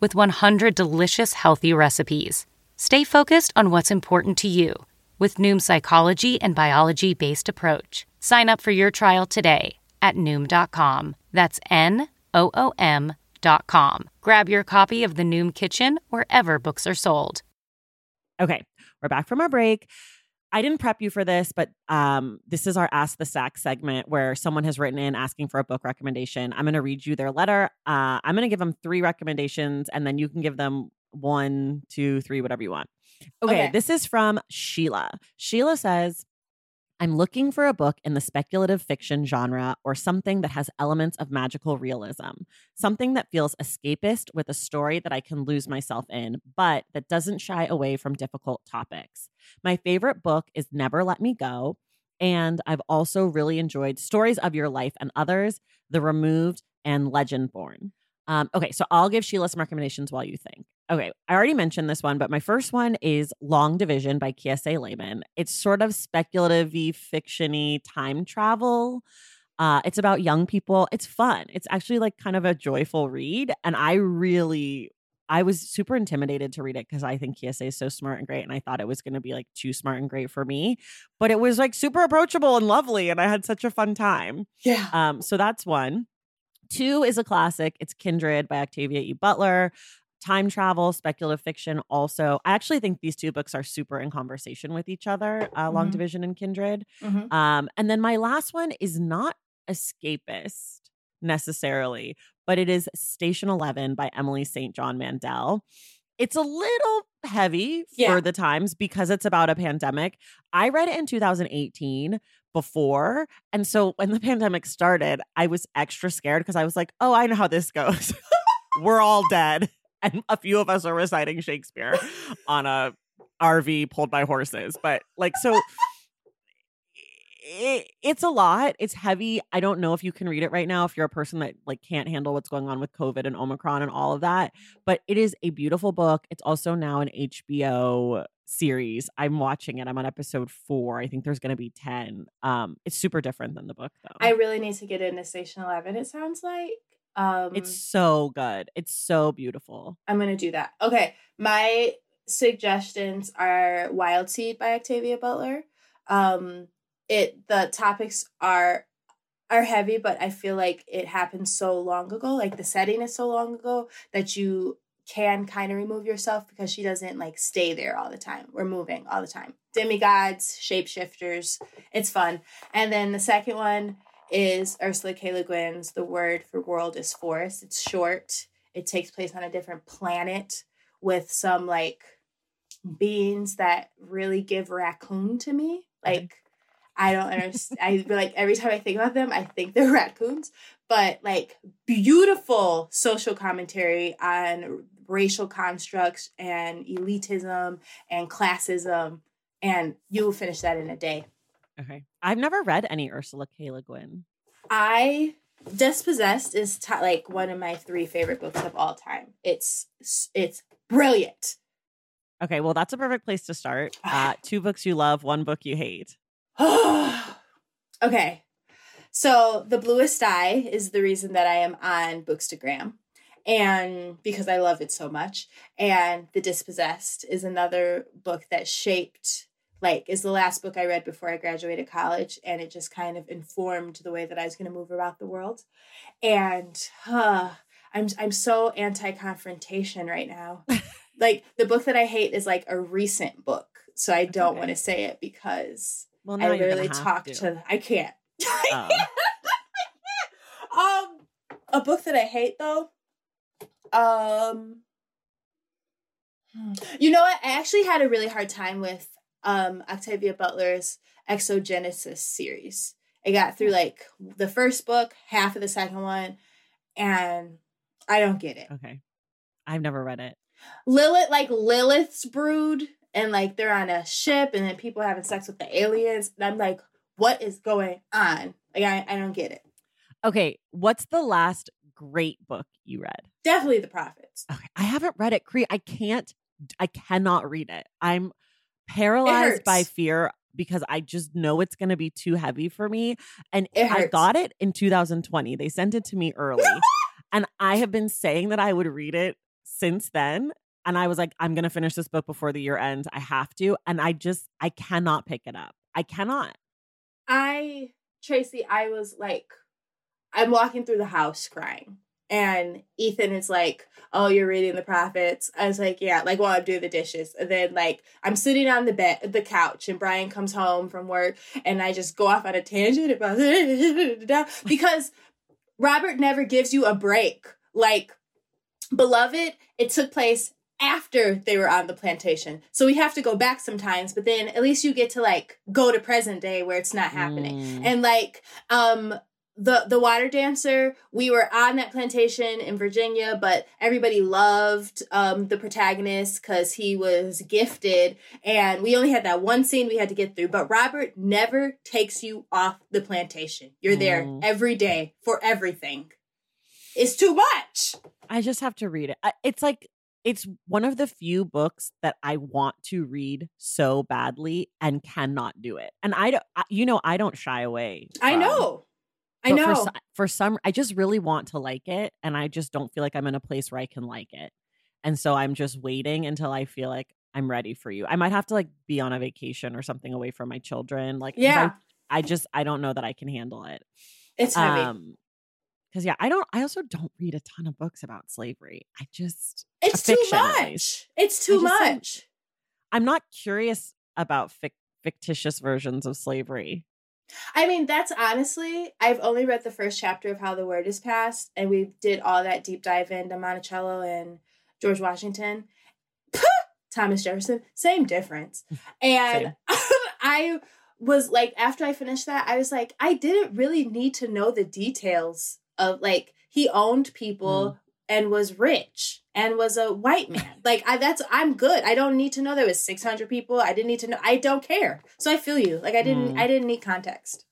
[SPEAKER 3] with 100 delicious healthy recipes. Stay focused on what's important to you with Noom's psychology and biology based approach. Sign up for your trial today at Noom.com. That's N O O M.com. Grab your copy of The Noom Kitchen wherever books are sold.
[SPEAKER 1] Okay, we're back from our break. I didn't prep you for this, but um, this is our Ask the Stacks segment where someone has written in asking for a book recommendation. I'm going to read you their letter. Uh, I'm going to give them three recommendations, and then you can give them one, two, three, whatever you want. Okay,
[SPEAKER 2] Okay.
[SPEAKER 1] this is from Sheila. Sheila says, I'm looking for a book in the speculative fiction genre or something that has elements of magical realism, something that feels escapist with a story that I can lose myself in, but that doesn't shy away from difficult topics. My favorite book is Never Let Me Go. And I've also really enjoyed Stories of Your Life and Others, The Removed, and Legendborn. Um, okay, so I'll give Sheila some recommendations while you think. Okay, I already mentioned this one, but my first one is Long Division by Kiese Laymon. It's sort of speculative fiction-y time travel. Uh, it's about young people. It's fun. It's actually like kind of a joyful read. And I really I was super intimidated to read it because I think Kiese is so smart and great. And I thought it was going to be like too smart and great for me. But it was like super approachable and lovely. And I had such a fun time.
[SPEAKER 2] Yeah.
[SPEAKER 1] Um, so that's one. Two is a classic. It's Kindred by Octavia E. Butler. Time travel, speculative fiction. Also, I actually think these two books are super in conversation with each other. Uh, Long
[SPEAKER 2] Mhm.
[SPEAKER 1] Division and Kindred.
[SPEAKER 2] Mhm.
[SPEAKER 1] Um, and then my last one is not escapist necessarily, but it is Station Eleven by Emily St. John Mandel. It's a little heavy
[SPEAKER 2] Yeah.
[SPEAKER 1] for the times because it's about a pandemic. I read it in 2018 before. And so when the pandemic started, I was extra scared because I was like, oh, I know how this goes. We're all dead. And a few of us are reciting Shakespeare on a RV pulled by horses. But like, so it, it's a lot. It's heavy. I don't know if you can read it right now if you're a person that like can't handle what's going on with COVID and Omicron and all of that. But it is a beautiful book. It's also now an HBO series. I'm watching it. I'm on episode four. I think there's going to be ten. Um, it's super different than the book though.
[SPEAKER 2] I really need to get into Station Eleven. It sounds like. Um,
[SPEAKER 1] it's so good. It's so beautiful.
[SPEAKER 2] I'm gonna do that. Okay, my suggestions are Wild Seed by Octavia Butler. Um, it the topics are are heavy, but I feel like it happened so long ago. Like the setting is so long ago that you can kind of remove yourself because she doesn't like stay there all the time. We're moving all the time. Demigods, shapeshifters. It's fun. And then the second one is Ursula K. Le Guin's The Word for World is Forest. It's short. It takes place on a different planet with some like beings that really give raccoon to me. Like I don't understand. I like every time I think about them, I think they're raccoons. But like beautiful social commentary on racial constructs and elitism and classism, and you will finish that in a day.
[SPEAKER 1] Okay. I've never read any Ursula K. Le Guin.
[SPEAKER 2] I Dispossessed is t- like one of my three favorite books of all time. It's it's brilliant.
[SPEAKER 1] Okay, well, that's a perfect place to start. Uh, two books you love, one book you hate.
[SPEAKER 2] okay. So the bluest eye is the reason that I am on Bookstagram. And because I love it so much. And The Dispossessed is another book that shaped like is the last book I read before I graduated college and it just kind of informed the way that I was going to move about the world. And I'm I'm so anti-confrontation right now. like the book that I hate is like a recent book. So I don't
[SPEAKER 1] okay.
[SPEAKER 2] want to say it because
[SPEAKER 1] Well,
[SPEAKER 2] I literally talk to.
[SPEAKER 1] to.
[SPEAKER 2] I can't.
[SPEAKER 1] Oh.
[SPEAKER 2] um, a book that I hate though. Um, hmm. you know what? I actually had a really hard time with um Octavia Butler's Xenogenesis series. I got through like the first book, half of the second one, and I don't get it.
[SPEAKER 1] Okay. I've never read it.
[SPEAKER 2] Lilith, like Lilith's brood, and like they're on a ship, and then people having sex with the aliens. And I'm like, what is going on? Like, I, I don't get it.
[SPEAKER 1] Okay. What's the last great book you read?
[SPEAKER 2] Definitely the prophets.
[SPEAKER 1] Okay. I haven't read it. Cree, I can't I cannot read it. I'm paralyzed by fear because I just know it's going to be too heavy for me. And I got it in 2020. They sent it to me early. and I have been saying that I would read it since then. And I was like, I'm going to finish this book before the year ends. I have to. And I just, I cannot pick it up. I cannot.
[SPEAKER 2] I, Tracy, I was like, I'm walking through the house crying. And Ethan is like, Oh, you're reading the prophets. I was like, Yeah, like while I'm doing the dishes. And then like I'm sitting on the bed the couch and Brian comes home from work and I just go off on a tangent about because Robert never gives you a break. Like Beloved, it took place after they were on the plantation. So we have to go back sometimes, but then at least you get to like go to present day where it's not happening. Mm. And like um the the water dancer we were on that plantation in virginia but everybody loved um the protagonist because he was gifted and we only had that one scene we had to get through but robert never takes you off the plantation you're there mm. every day for everything it's too much
[SPEAKER 1] i just have to read it it's like it's one of the few books that I want to read so badly and cannot do it. And I don't, you know, I don't shy away.
[SPEAKER 2] I know. I know.
[SPEAKER 1] For, for some, I just really want to like it, and I just don't feel like I'm in a place where I can like it. And so I'm just waiting until I feel like I'm ready for you. I might have to like be on a vacation or something away from my children. Like,
[SPEAKER 2] yeah,
[SPEAKER 1] I, I just I don't know that I can handle it.
[SPEAKER 2] It's heavy. Um,
[SPEAKER 1] because yeah, I don't. I also don't read a ton of books about slavery. I just
[SPEAKER 2] it's too much. It's too much.
[SPEAKER 1] I'm not curious about fic- fictitious versions of slavery.
[SPEAKER 2] I mean, that's honestly, I've only read the first chapter of How the Word is Passed, and we did all that deep dive into Monticello and George Washington. Thomas Jefferson, same difference. And I was like, after I finished that, I was like, I didn't really need to know the details of like, he owned people mm. And was rich and was a white man. like I that's I'm good. I don't need to know there was 600 people. I didn't need to know. I don't care. So I feel you. Like I didn't mm. I didn't need context.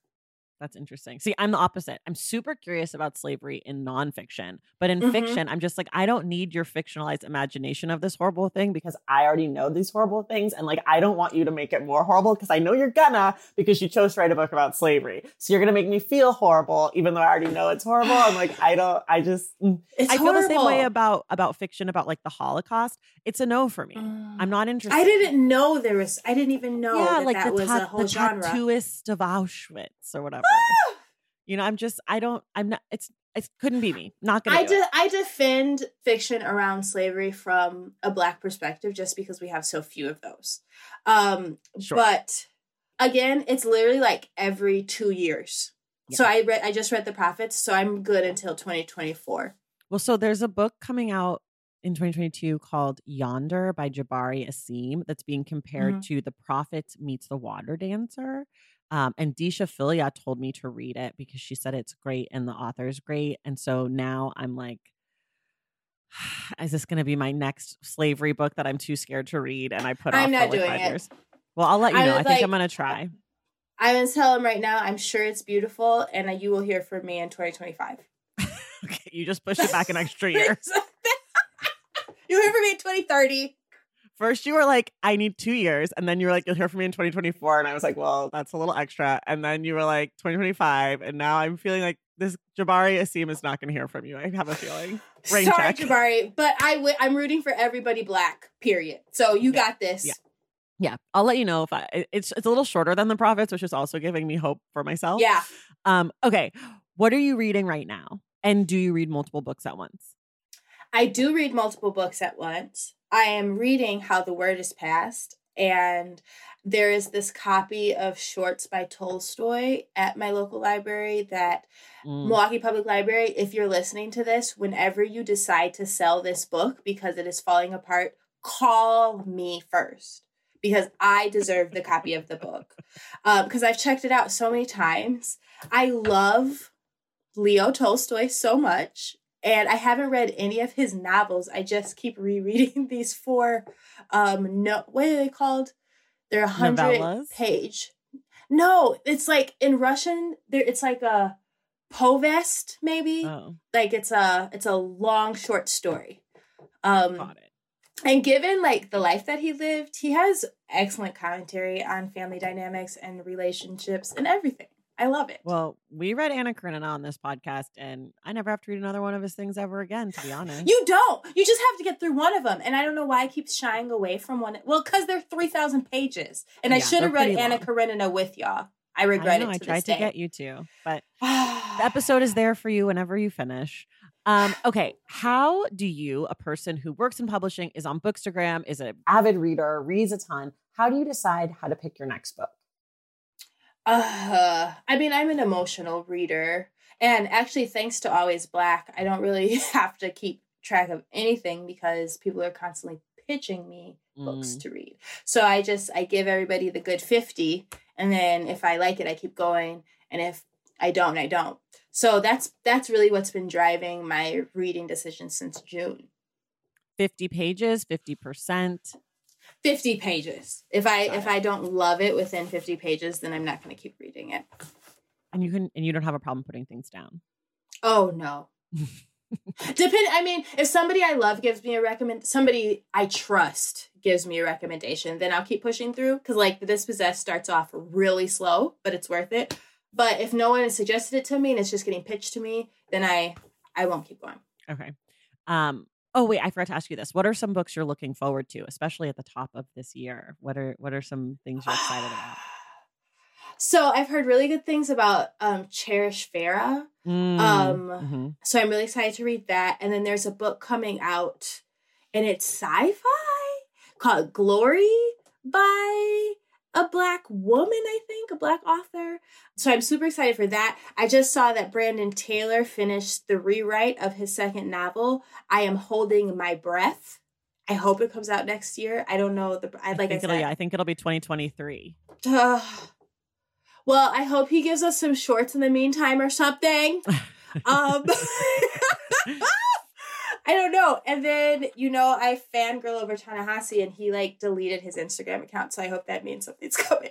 [SPEAKER 1] That's interesting. See, I'm the opposite. I'm super curious about slavery in nonfiction, but in mm-hmm. fiction, I'm just like, I don't need your fictionalized imagination of this horrible thing because I already know these horrible things. And like, I don't want you to make it more horrible because I know you're gonna because you chose to write a book about slavery. So you're gonna make me feel horrible, even though I already know it's horrible. I'm like, I don't, I just, mm.
[SPEAKER 2] it's
[SPEAKER 1] I
[SPEAKER 2] feel
[SPEAKER 1] horrible. the same way about, about fiction about like the Holocaust. It's a no for me. I'm not interested. I
[SPEAKER 2] didn't know there was, I didn't even know yeah, that like that the was ta- a whole the genre.
[SPEAKER 1] tattooist of Auschwitz or whatever. You know, I'm just I don't I'm not it's it couldn't be me. Not gonna.
[SPEAKER 2] I de- I defend fiction around slavery from a black perspective just because we have so few of those. Um, sure. But again, it's literally like every two years. Yeah. So I read I just read the prophets, so I'm good until 2024.
[SPEAKER 1] Well, so there's a book coming out in 2022 called Yonder by Jabari Asim that's being compared mm-hmm. to The Prophet Meets the Water Dancer. Um, and Deesha Philyaw told me to read it because she said it's great and the author is great. And so now I'm like, is this going to be my next slavery book that I'm too scared to read? And I put I'm off for like doing five it. years. Well, I'll let you know. I, I think like, I'm going to try.
[SPEAKER 2] I'm going to tell him right now. I'm sure it's beautiful, and you will hear from me in 2025.
[SPEAKER 1] okay, you just pushed it back an extra year.
[SPEAKER 2] You'll hear from me in 2030.
[SPEAKER 1] First, you were like, I need two years. And then you were like, you'll hear from me in 2024. And I was like, well, that's a little extra. And then you were like, 2025. And now I'm feeling like this Jabari Asim is not going to hear from you. I have a feeling.
[SPEAKER 2] Rain Sorry, check. Jabari, but I w- I'm rooting for everybody black, period. So you yeah. got this.
[SPEAKER 1] Yeah. Yeah, I'll let you know if I. It's it's a little shorter than the prophets, which is also giving me hope for myself.
[SPEAKER 2] Yeah.
[SPEAKER 1] Um. Okay. What are you reading right now? And do you read multiple books at once?
[SPEAKER 2] I do read multiple books at once. I am reading How the Word is Passed, and there is this copy of Shorts by Tolstoy at my local library that mm. Milwaukee Public Library, if you're listening to this, whenever you decide to sell this book because it is falling apart, call me first because I deserve the copy of the book. Because um, I've checked it out so many times. I love Leo Tolstoy so much and I haven't read any of his novels. I just keep rereading these four um no what are they called? They're a hundred page. No, it's like in Russian, there it's like a povest, maybe. Oh. Like it's a it's a long short story. Um Got it. and given like the life that he lived, he has excellent commentary on family dynamics and relationships and everything. I love it.
[SPEAKER 1] Well, we read Anna Karenina on this podcast, and I never have to read another one of his things ever again, to be honest.
[SPEAKER 2] You don't. You just have to get through one of them. And I don't know why I keep shying away from one. Well, because they're 3,000 pages. And I should have read Anna
[SPEAKER 1] long.
[SPEAKER 2] Karenina with y'all. I
[SPEAKER 1] I
[SPEAKER 2] regret
[SPEAKER 1] know,
[SPEAKER 2] it.
[SPEAKER 1] I tried to get you to, but the episode is there for you whenever you finish. Um, okay, how do you, a person who works in publishing, is on Bookstagram, is an avid reader, reads a ton, how do you decide how to pick your next book?
[SPEAKER 2] Uh, I mean, I'm an emotional reader. And actually, thanks to All Ways Black, I don't really have to keep track of anything because people are constantly pitching me books
[SPEAKER 1] Mm.
[SPEAKER 2] to read. So I just I give everybody the good 50 and then if I like it I keep going and if I don't I don't. So that's that's really what's been driving my reading decision since June.
[SPEAKER 1] 50 pages, 50%.
[SPEAKER 2] 50 pages. If I
[SPEAKER 1] Got
[SPEAKER 2] if
[SPEAKER 1] it.
[SPEAKER 2] I don't love it within 50 pages then I'm not going to keep reading it.
[SPEAKER 1] And you can and you don't have a problem putting things down.
[SPEAKER 2] Oh no. Depend. I mean, if somebody I love gives me a recommend, somebody I trust gives me a recommendation, then I'll keep pushing through. Because like the Dispossessed starts off really slow, but it's worth it. But if no one has suggested it to me and it's just getting pitched to me, then I I won't keep going.
[SPEAKER 1] Okay. Um oh wait, I forgot to ask you this. What are some books you're looking forward to, especially at the top of this year? What are what are some things you're excited about?
[SPEAKER 2] So I've heard really good things about um Cherish Farah.
[SPEAKER 1] Mm,
[SPEAKER 2] Um,
[SPEAKER 1] mhm.
[SPEAKER 2] So I'm really excited to read that. And then there's a book coming out, and it's sci-fi called Glory by a black woman, I think, a black author. So I'm super excited for that. I just saw that Brandon Taylor finished the rewrite of his second novel. I am holding my breath. I hope it comes out next year. I don't know the. I
[SPEAKER 1] I
[SPEAKER 2] like I,
[SPEAKER 1] think
[SPEAKER 2] said.
[SPEAKER 1] it'll, yeah, I think it'll be 2023.
[SPEAKER 2] Ugh. well, I hope he gives us some shorts in the meantime or something. Um, I don't know. And then, you know, I fangirl over Ta-Nehisi and he like deleted his Instagram account. So I hope that means something's coming.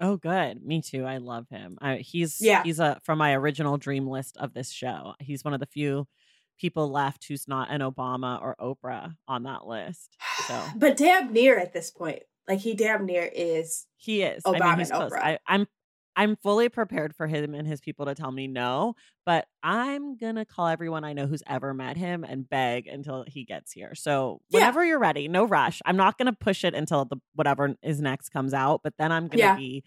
[SPEAKER 1] Oh, good. Me too. I love him. I, he's
[SPEAKER 2] Yeah.
[SPEAKER 1] he's a from my original dream list of this show. He's one of the few people left who's not an Obama or Oprah on that list. So
[SPEAKER 2] But damn near at this point. Like he damn near is.
[SPEAKER 1] he is. I
[SPEAKER 2] Obama
[SPEAKER 1] mean, he's
[SPEAKER 2] and
[SPEAKER 1] close.
[SPEAKER 2] Oprah.
[SPEAKER 1] I, I'm I'm fully prepared for him and his people to tell me no, but I'm gonna call everyone I know who's ever met him and beg until he gets here. So
[SPEAKER 2] Yeah.
[SPEAKER 1] whenever you're ready, no rush. I'm not gonna push it until the whatever is next comes out, but then I'm gonna
[SPEAKER 2] Yeah.
[SPEAKER 1] be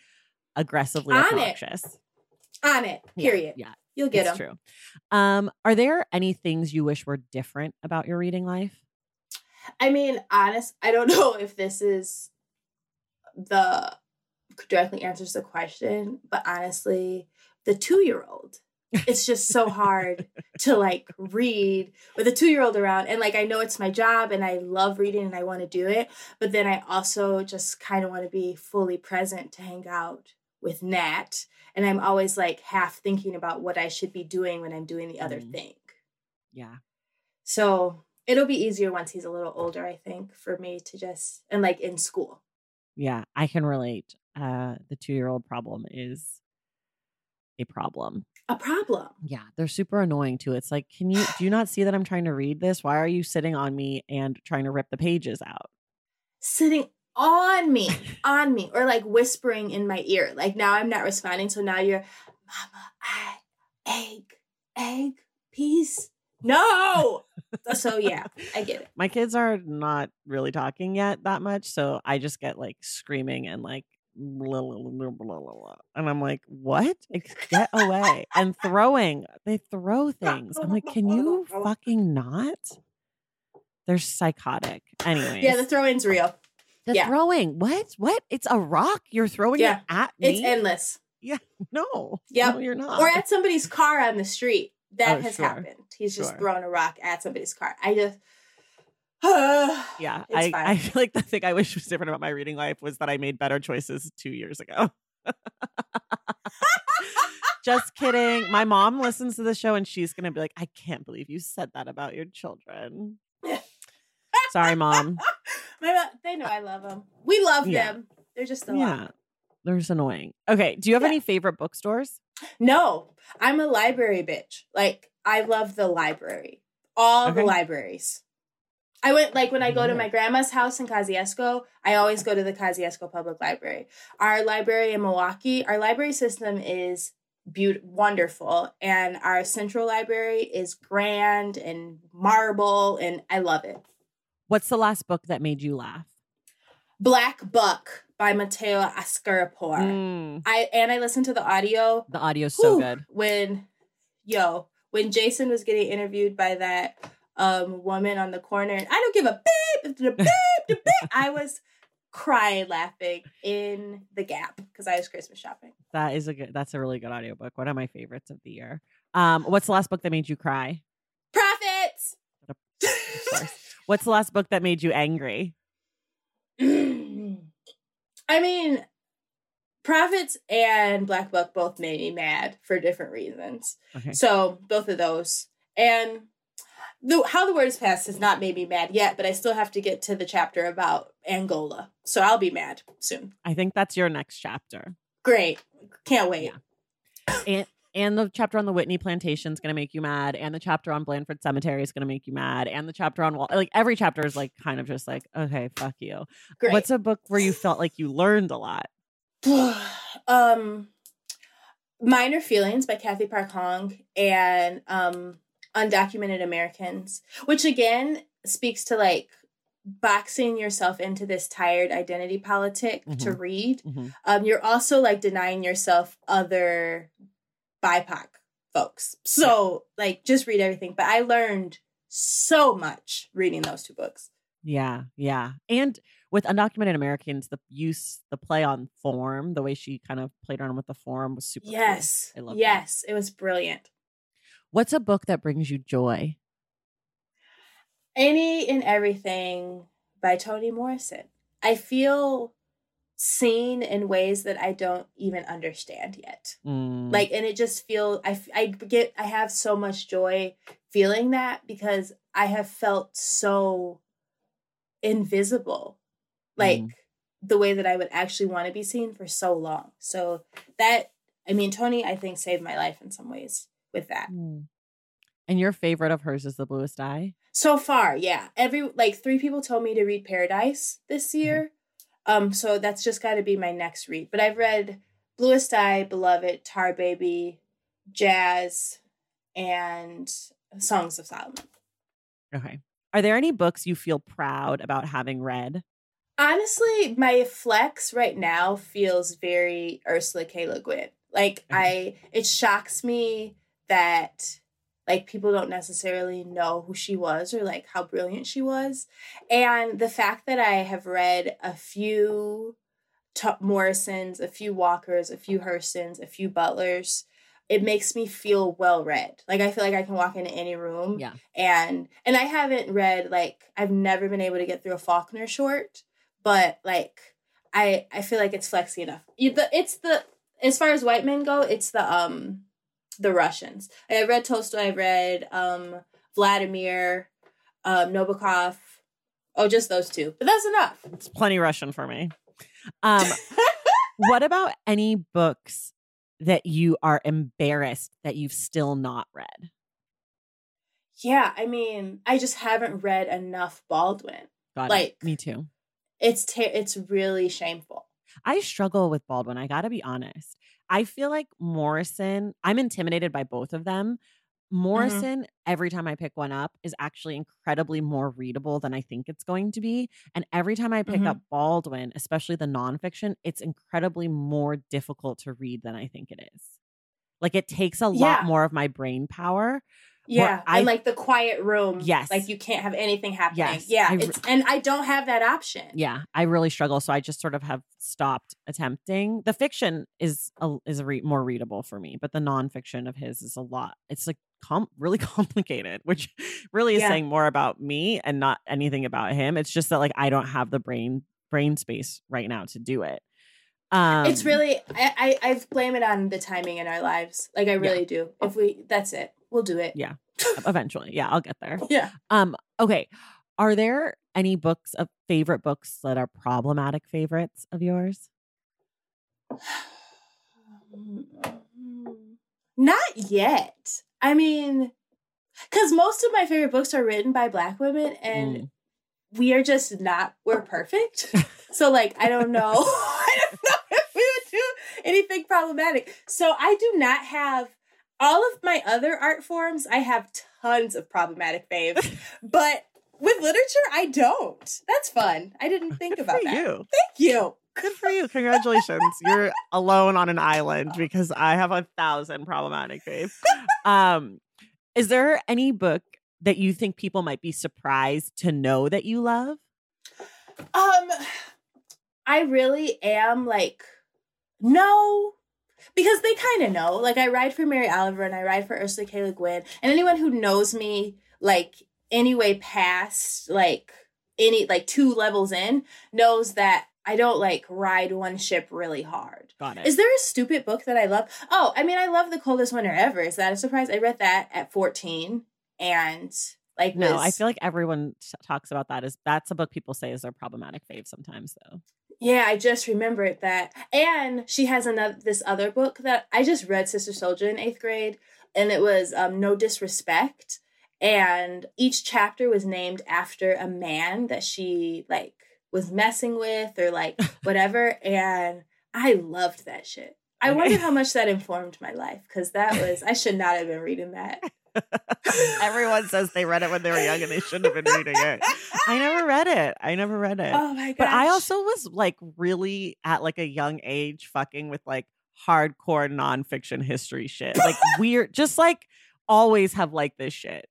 [SPEAKER 1] aggressively
[SPEAKER 2] On it.
[SPEAKER 1] obnoxious.
[SPEAKER 2] On it. Period.
[SPEAKER 1] Yeah,
[SPEAKER 2] You'll get him.
[SPEAKER 1] true. Um, are there any things you wish were different about your reading life?
[SPEAKER 2] I mean, honest, I don't know if this is the directly answers the question, but honestly, the two year old, it's just so hard to like read with a two year old around. And like, I know it's my job and I love reading and I want to do it, but then I also just kind of want to be fully present to hang out with Nat. And I'm always like half thinking about what I should be doing when I'm doing the other
[SPEAKER 1] Mhm.
[SPEAKER 2] thing.
[SPEAKER 1] Yeah.
[SPEAKER 2] So it'll be easier once he's a little older, I think, for me to just and like in school.
[SPEAKER 1] Yeah, I can relate. Uh, the two year old problem is a problem.
[SPEAKER 2] A problem.
[SPEAKER 1] Yeah, they're super annoying too. It's like, can you do you not see that I'm trying to read this? Why are you sitting on me and trying to rip the pages out?
[SPEAKER 2] Sitting on me, on me, or like whispering in my ear. Like now I'm not responding. So now you're, Mama, I, egg, egg, peace. No. so yeah, I get it.
[SPEAKER 1] My kids are not really talking yet that much, so I just get like screaming and like blah, blah, blah, and I'm like, "What? Get away!" and throwing. They throw things. I'm like, "Can you fucking not?" They're psychotic. Anyways,
[SPEAKER 2] Yeah, the throw-in's real.
[SPEAKER 1] the
[SPEAKER 2] yeah.
[SPEAKER 1] throwing. What? What? It's a rock. You're throwing
[SPEAKER 2] Yeah,
[SPEAKER 1] it at me.
[SPEAKER 2] It's endless. Yeah.
[SPEAKER 1] No.
[SPEAKER 2] Yep.
[SPEAKER 1] No, you're not.
[SPEAKER 2] Or at somebody's car on the street. That
[SPEAKER 1] Oh,
[SPEAKER 2] has
[SPEAKER 1] sure.
[SPEAKER 2] happened. He's just
[SPEAKER 1] Sure.
[SPEAKER 2] thrown a rock at somebody's car. I just
[SPEAKER 1] Yeah, I,
[SPEAKER 2] fine.
[SPEAKER 1] I feel like the thing I wish was different about my reading life was that I made better choices two years ago. Just kidding. My mom listens to the show and she's going to be like, I can't believe you said that about your children. Sorry, mom.
[SPEAKER 2] Mom, they know I love them. We love
[SPEAKER 1] Yeah.
[SPEAKER 2] them. They're just a
[SPEAKER 1] Yeah, they're just annoying. Okay, do you have
[SPEAKER 2] Yeah.
[SPEAKER 1] any favorite bookstores?
[SPEAKER 2] No, I'm a library bitch. Like I love the library. All the libraries. I went like when I go to my grandma's house in Kosciusko, I always go to the Kosciusko Public Library. Our library in Milwaukee, our library system is beautiful, wonderful, and our central library is grand and marble, and I love it.
[SPEAKER 1] What's the last book that made you laugh?
[SPEAKER 2] Black Buck by Mateo Askaripour.
[SPEAKER 1] Mm,
[SPEAKER 2] I and I listened to the audio.
[SPEAKER 1] the audio's so
[SPEAKER 2] Whew,
[SPEAKER 1] good.
[SPEAKER 2] When, yo, when Jason was getting interviewed by that um woman on the corner, and I don't give a beep, the beep, the beep. I was crying laughing in the gap because I was Christmas shopping.
[SPEAKER 1] That is a good. That's a really good audiobook. One of my favorites of the year. Um, what's the last book that made you cry? Prophets. What's the last book that made you angry?
[SPEAKER 2] I mean, Prophets and Black Buck both made me mad for different reasons.
[SPEAKER 1] Okay.
[SPEAKER 2] So both of those. And the how the word is passed has not made me mad yet, but I still have to get to the chapter about Angola. So I'll be mad soon.
[SPEAKER 1] I think that's your next chapter.
[SPEAKER 2] Great. Can't wait.
[SPEAKER 1] And and the chapter on the Whitney plantation is going to make you mad, and the chapter on Blandford Cemetery is going to make you mad, and the chapter on Wall like every chapter is like kind of just like okay, fuck you.
[SPEAKER 2] Great.
[SPEAKER 1] What's a book where you felt like you learned a lot?
[SPEAKER 2] um Minor Feelings by Cathy Park Hong and um Undocumented Americans, which again speaks to like boxing yourself into this tired identity politic to
[SPEAKER 1] Mhm.
[SPEAKER 2] read.
[SPEAKER 1] Mhm.
[SPEAKER 2] Um you're also like denying yourself other BIPOC folks. So like just read everything. But I learned so much reading those two books.
[SPEAKER 1] Yeah, yeah. And with undocumented Americans, the use, the play on form, the way she kind of played around with the form was super. cool.
[SPEAKER 2] Yes.
[SPEAKER 1] I love that.
[SPEAKER 2] yes, it was brilliant.
[SPEAKER 1] What's a book that brings you joy?
[SPEAKER 2] Any and Everything by Toni Morrison. I feel seen in ways that I don't even understand yet.
[SPEAKER 1] Mm,
[SPEAKER 2] Like, and it just feel I get I have so much joy feeling that because I have felt so invisible, like
[SPEAKER 1] Mm.
[SPEAKER 2] the way that I would actually want to be seen for so long. So that I mean, Toni, I think saved my life in some ways with that.
[SPEAKER 1] mm. And your favorite of hers is The Bluest Eye?
[SPEAKER 2] So far, yeah. Every like three people told me to read Paradise this year. Um, so that's just gotta be my next read. But I've read Bluest Eye, Beloved, Tar Baby, Jazz, and Songs of Solomon.
[SPEAKER 1] Okay. Are there any books you feel proud about having read?
[SPEAKER 2] Honestly, my flex right now feels very Ursula K. Le Guin. Like I it shocks me that like people don't necessarily know who she was or like how brilliant she was. And the fact that I have read a few T- Morrisons, a few Walkers, a few Hurstons, a few Butlers, it makes me feel well read. Like I feel like I can walk into any room
[SPEAKER 1] Yeah.
[SPEAKER 2] and and I haven't read like I've never been able to get through a Faulkner short, but like I I feel like it's flexy enough. The, it's the as far as white men go, it's the um the Russians. I read Tolstoy. I read um Vladimir, um Nabokov. Oh, just those two, but that's enough.
[SPEAKER 1] It's plenty Russian for me. Um, what about any books that you are embarrassed that you've still not read?
[SPEAKER 2] yeah, I mean, I just haven't read enough Baldwin.
[SPEAKER 1] Got
[SPEAKER 2] Like-
[SPEAKER 1] it. Me too.
[SPEAKER 2] It's ta- it's really shameful.
[SPEAKER 1] I struggle with Baldwin. I got to be honest. I feel like Morrison, I'm intimidated by both of them. Morrison, every time I pick one up, is actually incredibly more readable than I think it's going to be. And every time I pick
[SPEAKER 2] Mhm.
[SPEAKER 1] up Baldwin, especially the nonfiction, it's incredibly more difficult to read than I think it is. Like it takes a lot more of my brain power.
[SPEAKER 2] Yeah,
[SPEAKER 1] I-
[SPEAKER 2] and like the quiet room.
[SPEAKER 1] Yes.
[SPEAKER 2] like you can't have anything happening.
[SPEAKER 1] Yes,
[SPEAKER 2] yeah,
[SPEAKER 1] I re-
[SPEAKER 2] it's and I don't have that option.
[SPEAKER 1] Yeah, I really struggle. So I just sort of have stopped attempting. The fiction is a, is a re- more readable for me, but the nonfiction of his is a lot. It's like com- really complicated, which really is
[SPEAKER 2] Yeah.
[SPEAKER 1] saying more about me and not anything about him. It's just that like I don't have the brain brain space right now to do it. Um,
[SPEAKER 2] it's really I, I I blame it on the timing in our lives. Like I really do. If we that's it, we'll do it.
[SPEAKER 1] Yeah. eventually. Yeah, I'll get there.
[SPEAKER 2] Yeah.
[SPEAKER 1] Um. Okay. Are there any books of favorite books that are problematic favorites of yours?
[SPEAKER 2] Not yet. I mean, because most of my favorite books are written by Black women, and
[SPEAKER 1] Mm.
[SPEAKER 2] we are just not we're perfect. so like I don't know. I don't know if we would do anything problematic. So I do not have all of my other art forms, I have tons of problematic faves. but with literature, I don't. That's fun. I didn't think
[SPEAKER 1] Good
[SPEAKER 2] about that.
[SPEAKER 1] you.
[SPEAKER 2] Thank you.
[SPEAKER 1] Good for you. Congratulations. You're alone on an island because I have a thousand problematic faves. Um, is there any book that you think people might be surprised to know that you love?
[SPEAKER 2] Um, I really am like, no, because they kind of know. Like, I ride for Mary Oliver and I ride for Ursula K. Le Guin, and anyone who knows me, like, anyway past like any like two levels in, knows that I don't like ride one ship really hard.
[SPEAKER 1] Got it.
[SPEAKER 2] Is there a stupid book that I love? Oh, I mean, I love The Coldest Winter Ever. Is that a surprise? I read that at 14 and like
[SPEAKER 1] no,
[SPEAKER 2] was-
[SPEAKER 1] I feel like everyone t- talks about that. Is that's a book people say is their problematic fave sometimes though.
[SPEAKER 2] Yeah, I just remembered that. And she has another this other book that I just read Sister Souljah in 8th grade and it was um No Disrespect and each chapter was named after a man that she like was messing with or like whatever and I loved that shit. I wonder how much that informed my life cuz that was I should not have been reading that.
[SPEAKER 1] Everyone says they read it when they were young and they shouldn't have been reading it. I never read it. I never read it.
[SPEAKER 2] Oh my god.
[SPEAKER 1] But I also was like really at like a young age fucking with like hardcore nonfiction history shit. Like weird, just like always have like this shit.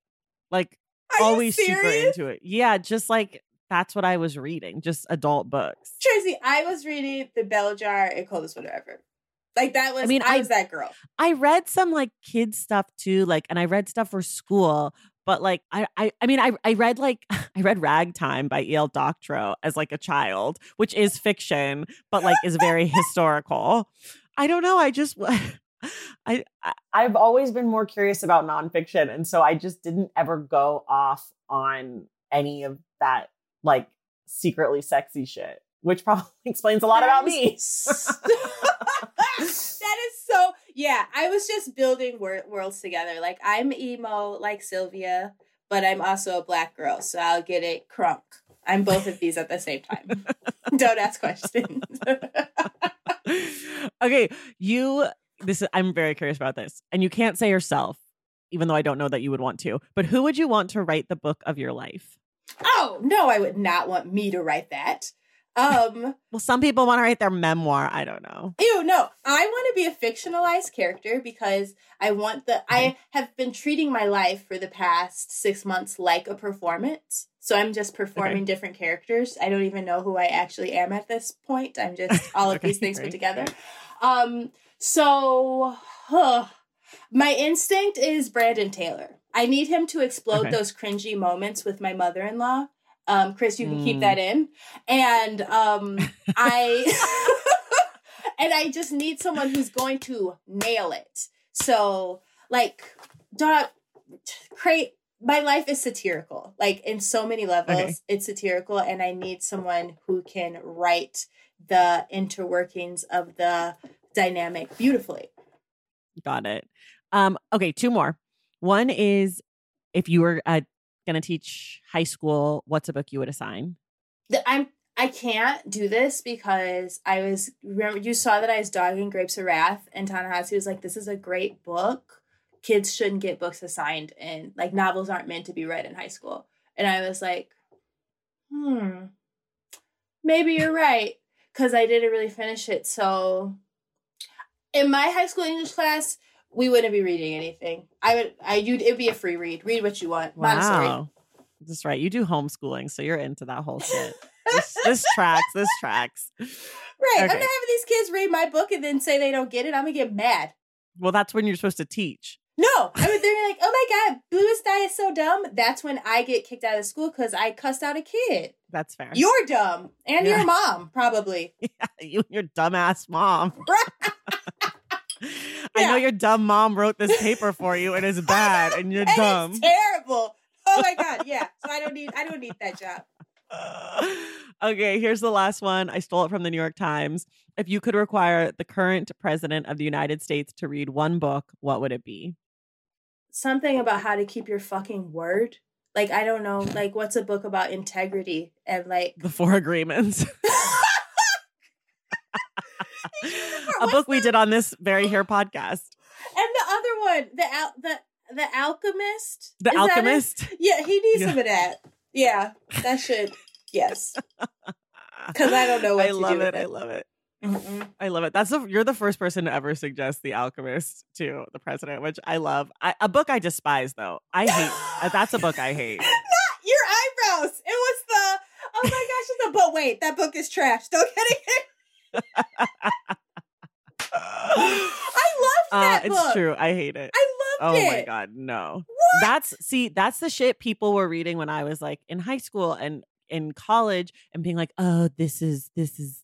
[SPEAKER 1] Like always super into it. Yeah, just like that's what I was reading, just adult books.
[SPEAKER 2] Tracy, I was reading The Bell Jar and Coldest Winter Ever. Like that was I
[SPEAKER 1] mean,
[SPEAKER 2] mean, I
[SPEAKER 1] I-
[SPEAKER 2] was that girl.
[SPEAKER 1] I read some like kids stuff too, like, and I read stuff for school. But like, I, I, I mean, I, I read like I read Ragtime by E.L. Doctorow as like a child, which is fiction, but like is very historical. I don't know. I just, I, I, I've always been more curious about nonfiction, and so I just didn't ever go off on any of that like secretly sexy shit, which probably explains a lot about me.
[SPEAKER 2] That is so yeah i was just building wor- worlds together like i'm emo like sylvia but i'm also a black girl so i'll get it crunk i'm both of these at the same time don't ask questions
[SPEAKER 1] okay, you this is I'm very curious about this. And you can't say yourself, even though I don't know that you would want to. But who would you want to write the book of your life?
[SPEAKER 2] oh no i would not want me to write that um
[SPEAKER 1] Well, some people want to write their memoir. I don't know.
[SPEAKER 2] Ew, no. I want to be a fictionalized character because I want the I have been treating my life for the past 6 months like a performance. So I'm just performing different characters. I don't even know who I actually am at this point. I'm just all of
[SPEAKER 1] Okay,
[SPEAKER 2] these things put together. Um so huh, my instinct is Brandon Taylor. I need him to explode
[SPEAKER 1] Okay.
[SPEAKER 2] those cringy moments with my mother-in-law. Um Chris, you can keep
[SPEAKER 1] Mm.
[SPEAKER 2] that in. And um I and I just need someone who's going to nail it. So, like, dog, create. My life is satirical, like in so many levels.
[SPEAKER 1] Okay.
[SPEAKER 2] It's satirical, and I need someone who can write the interworkings of the dynamic beautifully.
[SPEAKER 1] Got it. Um, okay, two more. One is if you were uh, gonna teach high school, what's a book you would assign?
[SPEAKER 2] I'm. I can't do this because I was remember you saw that I was dogging Grapes of Wrath and Ta-Nehisi was like, "This is a great book. Kids shouldn't get books assigned, and like novels aren't meant to be read in high school." And I was like, "Hmm, maybe you're right," because I didn't really finish it. So, in my high school English class, we wouldn't be reading anything. I would, I you'd it'd be a free read. Read what you want. Montessori.
[SPEAKER 1] Wow. That's right. You do homeschooling, so you're into that whole shit. this, this tracks. This tracks.
[SPEAKER 2] Right. I'm
[SPEAKER 1] Okay.
[SPEAKER 2] not having these kids read my book and then say they don't get it. I'm gonna get mad.
[SPEAKER 1] Well, that's when you're supposed to teach.
[SPEAKER 2] No, I would. They're like, "Oh my god, Bluest Eye is so dumb." That's when I get kicked out of school because I cussed out a kid.
[SPEAKER 1] That's fair.
[SPEAKER 2] You're dumb, and
[SPEAKER 1] Yeah.
[SPEAKER 2] your mom probably.
[SPEAKER 1] Yeah, you and your dumbass mom. I know your dumb mom wrote this paper for you and it's bad and you're
[SPEAKER 2] and
[SPEAKER 1] dumb.
[SPEAKER 2] it's terrible. Oh my god, yeah. So I don't need. I don't need that job.
[SPEAKER 1] okay, here's the last one. I stole it from the New York Times. If you could require the current president of the United States to read one book, what would it be?
[SPEAKER 2] Something about how to keep your fucking word. Like I don't know, like what's a book about integrity and like
[SPEAKER 1] The Four Agreements. a book we did on this very here podcast.
[SPEAKER 2] And the other one, the al- the the alchemist.
[SPEAKER 1] The
[SPEAKER 2] Is it?
[SPEAKER 1] Alchemist.
[SPEAKER 2] Yeah, he needs
[SPEAKER 1] Yeah.
[SPEAKER 2] some of that. Yeah, that should. Yes, because I don't know what
[SPEAKER 1] I
[SPEAKER 2] to
[SPEAKER 1] love
[SPEAKER 2] with
[SPEAKER 1] it. I love it.
[SPEAKER 2] Mm-mm.
[SPEAKER 1] I love it. That's the you're the first person to ever suggest The Alchemist to the president, which I love. I, a book I despise though. I hate. uh, that's a book I hate.
[SPEAKER 2] Not your eyebrows. It was the. Oh my gosh! It's a but wait, that book is trash. Don't get it. I loved
[SPEAKER 1] Uh, it's
[SPEAKER 2] book.
[SPEAKER 1] true. I hate it.
[SPEAKER 2] I
[SPEAKER 1] Oh
[SPEAKER 2] loved it.
[SPEAKER 1] Oh my god, no.
[SPEAKER 2] What?
[SPEAKER 1] That's see, that's the shit people were reading when I was like in high school and in college and being like, "Oh, this is this is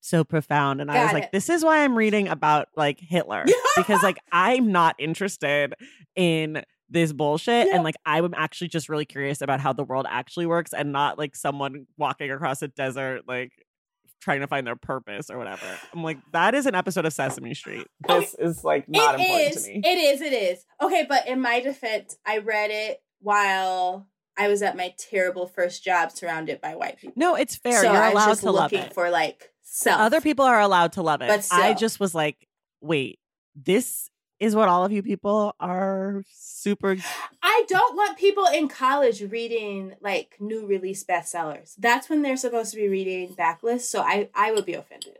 [SPEAKER 1] so profound." And I was
[SPEAKER 2] Got
[SPEAKER 1] like,
[SPEAKER 2] it.
[SPEAKER 1] "This is why I'm reading about like Hitler because like I'm not interested in this bullshit
[SPEAKER 2] Yeah.
[SPEAKER 1] and like I'm actually just really curious about how the world actually works and not like someone walking across a desert like trying to find their purpose or whatever. I'm like, that is an episode of Sesame Street.
[SPEAKER 2] Okay.
[SPEAKER 1] This is like not
[SPEAKER 2] It
[SPEAKER 1] important
[SPEAKER 2] is.
[SPEAKER 1] to me.
[SPEAKER 2] It is. It is. Okay, but in my defense, I read it while I was at my terrible first job, surrounded by white people.
[SPEAKER 1] no, it's fair.
[SPEAKER 2] So
[SPEAKER 1] You're
[SPEAKER 2] I was
[SPEAKER 1] allowed
[SPEAKER 2] just
[SPEAKER 1] to love it.
[SPEAKER 2] for like self.
[SPEAKER 1] Other people are allowed to love it.
[SPEAKER 2] But
[SPEAKER 1] I just was like, wait, this is what all of you people are super.
[SPEAKER 2] I don't want people in college reading like new release bestsellers. That's when they're supposed to be reading backlists. So I I would be offended.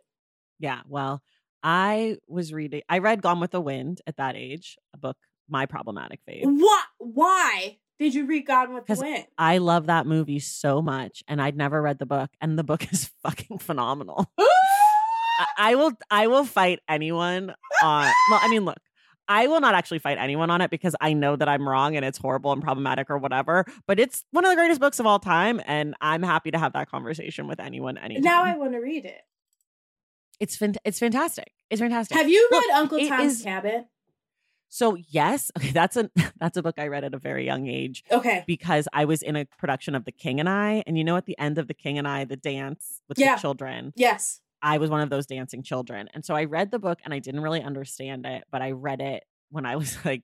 [SPEAKER 1] Yeah. Well, I was reading, I read Gone with the Wind at that age, a book, my problematic fave.
[SPEAKER 2] What? Why did you read Gone with the Wind?
[SPEAKER 1] I love that movie so much, and I'd never read the book, and the book is fucking phenomenal. I will, I will fight anyone on. Well, I mean, look, I will not actually fight anyone on it because I know that I'm wrong and it's horrible and problematic or whatever. But it's one of the greatest books of all time, and I'm happy to have that conversation with anyone. Anytime.
[SPEAKER 2] now I want to read it.
[SPEAKER 1] it's it's fantastic. It's fantastic.
[SPEAKER 2] Have you
[SPEAKER 1] Look,
[SPEAKER 2] read Uncle Tom's
[SPEAKER 1] is-
[SPEAKER 2] Cabin?
[SPEAKER 1] So yes, okay, that's a that's a book I read at a very young age
[SPEAKER 2] Okay.
[SPEAKER 1] because I was in a production of The King and I, and you know, at the end of The King and I, the dance with
[SPEAKER 2] Yeah.
[SPEAKER 1] the children.
[SPEAKER 2] Yes.
[SPEAKER 1] I was one of those dancing children. And so I read the book and I didn't really understand it, but I read it when I was like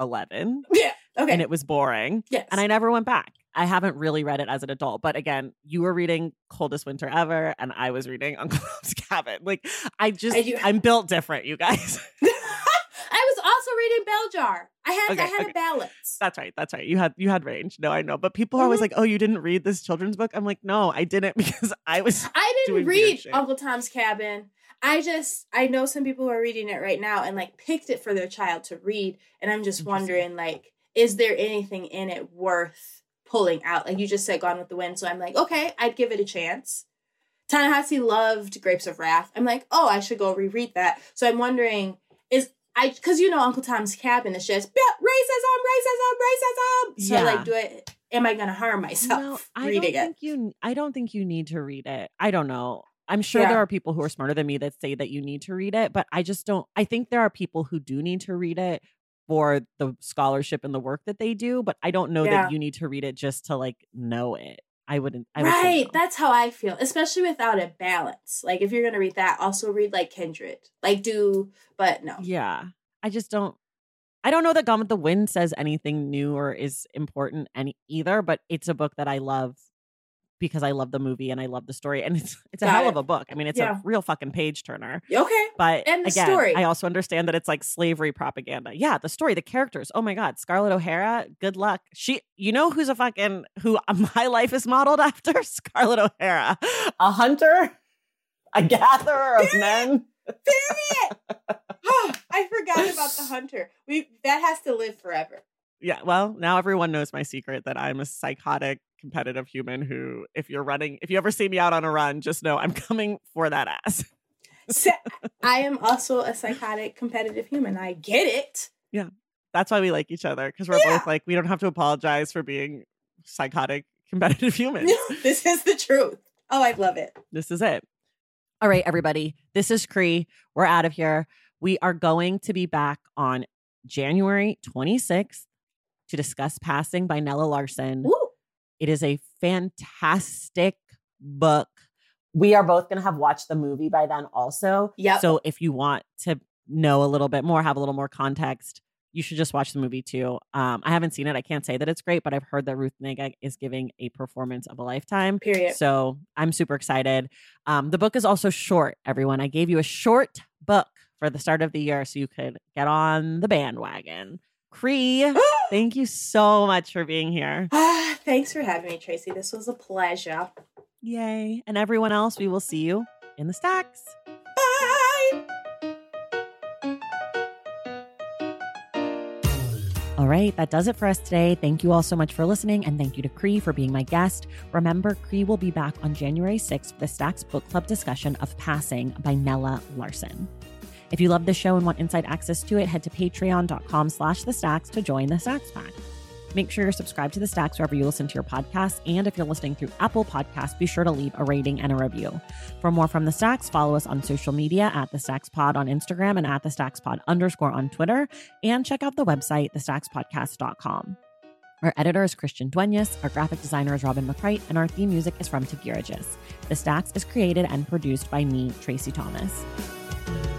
[SPEAKER 1] 11
[SPEAKER 2] Yeah. Okay.
[SPEAKER 1] and it was boring.
[SPEAKER 2] yes.
[SPEAKER 1] And I never went back. I haven't really read it as an adult. But again, you were reading Coldest Winter Ever and I was reading Uncle Cabin. Like I just,
[SPEAKER 2] I
[SPEAKER 1] I'm built different, you guys.
[SPEAKER 2] Reading Bell Jar. I had
[SPEAKER 1] Okay,
[SPEAKER 2] I had
[SPEAKER 1] okay.
[SPEAKER 2] a balance.
[SPEAKER 1] That's right. That's right. You had you had range. No, I know. But people are always
[SPEAKER 2] Mhm.
[SPEAKER 1] like, "Oh, you didn't read this children's book?" I'm like, "No, I didn't because I was
[SPEAKER 2] I didn't read. Uncle Tom's Cabin. I just I know some people who are reading it right now and like picked it for their child to read, and I'm just wondering like, is there anything in it worth pulling out? Like you just said, Gone with the Wind. So I'm like, okay, I'd give it a chance. Ta-Nehisi loved Grapes of Wrath. I'm like, oh, I should go reread that. So I'm wondering, I because you know Uncle Tom's Cabin is just racism, racism, racism. So
[SPEAKER 1] Yeah.
[SPEAKER 2] like, do it? Am I gonna harm myself
[SPEAKER 1] No, I
[SPEAKER 2] reading
[SPEAKER 1] don't
[SPEAKER 2] it?
[SPEAKER 1] think you. I don't think you need to read it. I don't know. I'm sure
[SPEAKER 2] Yeah.
[SPEAKER 1] there are people who are smarter than me that say that you need to read it, but I just don't. I think there are people who do need to read it for the scholarship and the work that they do, but I don't know
[SPEAKER 2] Yeah.
[SPEAKER 1] that you need to read it just to like know it. I wouldn't. I would
[SPEAKER 2] right
[SPEAKER 1] no.
[SPEAKER 2] that's how i feel especially without a balance like if you're gonna read that also read like kindred like do but no
[SPEAKER 1] Yeah. I just don't I don't know that Gone with the Wind says anything new or is important any either, but it's a book that I love because I love the movie and I love the story. And it's it's a
[SPEAKER 2] Got
[SPEAKER 1] hell
[SPEAKER 2] it.
[SPEAKER 1] of a book. I mean, it's
[SPEAKER 2] Yeah.
[SPEAKER 1] a real fucking page turner.
[SPEAKER 2] okay
[SPEAKER 1] But
[SPEAKER 2] And the
[SPEAKER 1] again,
[SPEAKER 2] story.
[SPEAKER 1] I also understand that it's like slavery propaganda. Yeah, the story, the characters. Oh my God, Scarlett O'Hara. Good luck. She, you know, who's a fucking who my life is modeled after? Scarlett O'Hara, a hunter, a gatherer of men.
[SPEAKER 2] Oh, i forgot about the hunter we that has to live forever
[SPEAKER 1] Yeah, well, now everyone knows my secret that I'm a psychotic, competitive human who, if you're running, if you ever see me out on a run, just know I'm coming for that ass.
[SPEAKER 2] so, i am also a psychotic competitive human i get it Yeah.
[SPEAKER 1] That's why we like each other because we're
[SPEAKER 2] Yeah.
[SPEAKER 1] both like, we don't have to apologize for being psychotic, competitive humans.
[SPEAKER 2] this is the truth oh i love it
[SPEAKER 1] this is it. All right, everybody. This is Cree. We're out of here. We are going to be back on January 26th to discuss Passing by Nella Larsen.
[SPEAKER 2] Woo.
[SPEAKER 1] It is a fantastic book. We are both going to have watched the movie by then also.
[SPEAKER 2] Yeah.
[SPEAKER 1] So if you want to know a little bit more, have a little more context, you should just watch the movie too. Um, I haven't seen it. I can't say that it's great, but I've heard that Ruth Negga is giving a performance of a lifetime.
[SPEAKER 2] Period.
[SPEAKER 1] So I'm super excited. Um, the book is also short, everyone. I gave you a short book for the start of the year so you could get on the bandwagon. Cree, thank you so much for being here.
[SPEAKER 2] Thanks for having me, Traci. This was a pleasure.
[SPEAKER 1] Yay. And everyone else, we will see you in the stacks.
[SPEAKER 2] Bye.
[SPEAKER 1] All right, that does it for us today. Thank you all so much for listening, and thank you to Cree for being my guest. Remember, Cree will be back on January 6th for the Stacks Book Club discussion of Passing by Nella Larsen. If you love the show and want inside access to it, head to patreon.com slash the stacks to join the Stacks Pack. Make sure you're subscribed to the Stacks wherever you listen to your podcasts. And if you're listening through Apple Podcasts, be sure to leave a rating and a review. For more from the Stacks, follow us on social media at the Stacks Pod on Instagram and at the Stacks Pod underscore on Twitter. And check out the website, thestackspodcast.com. Our editor is Christian Duenas, our graphic designer is Robin McCrite, and our theme music is from Tagirijus. The Stacks is created and produced by me, Traci Thomas.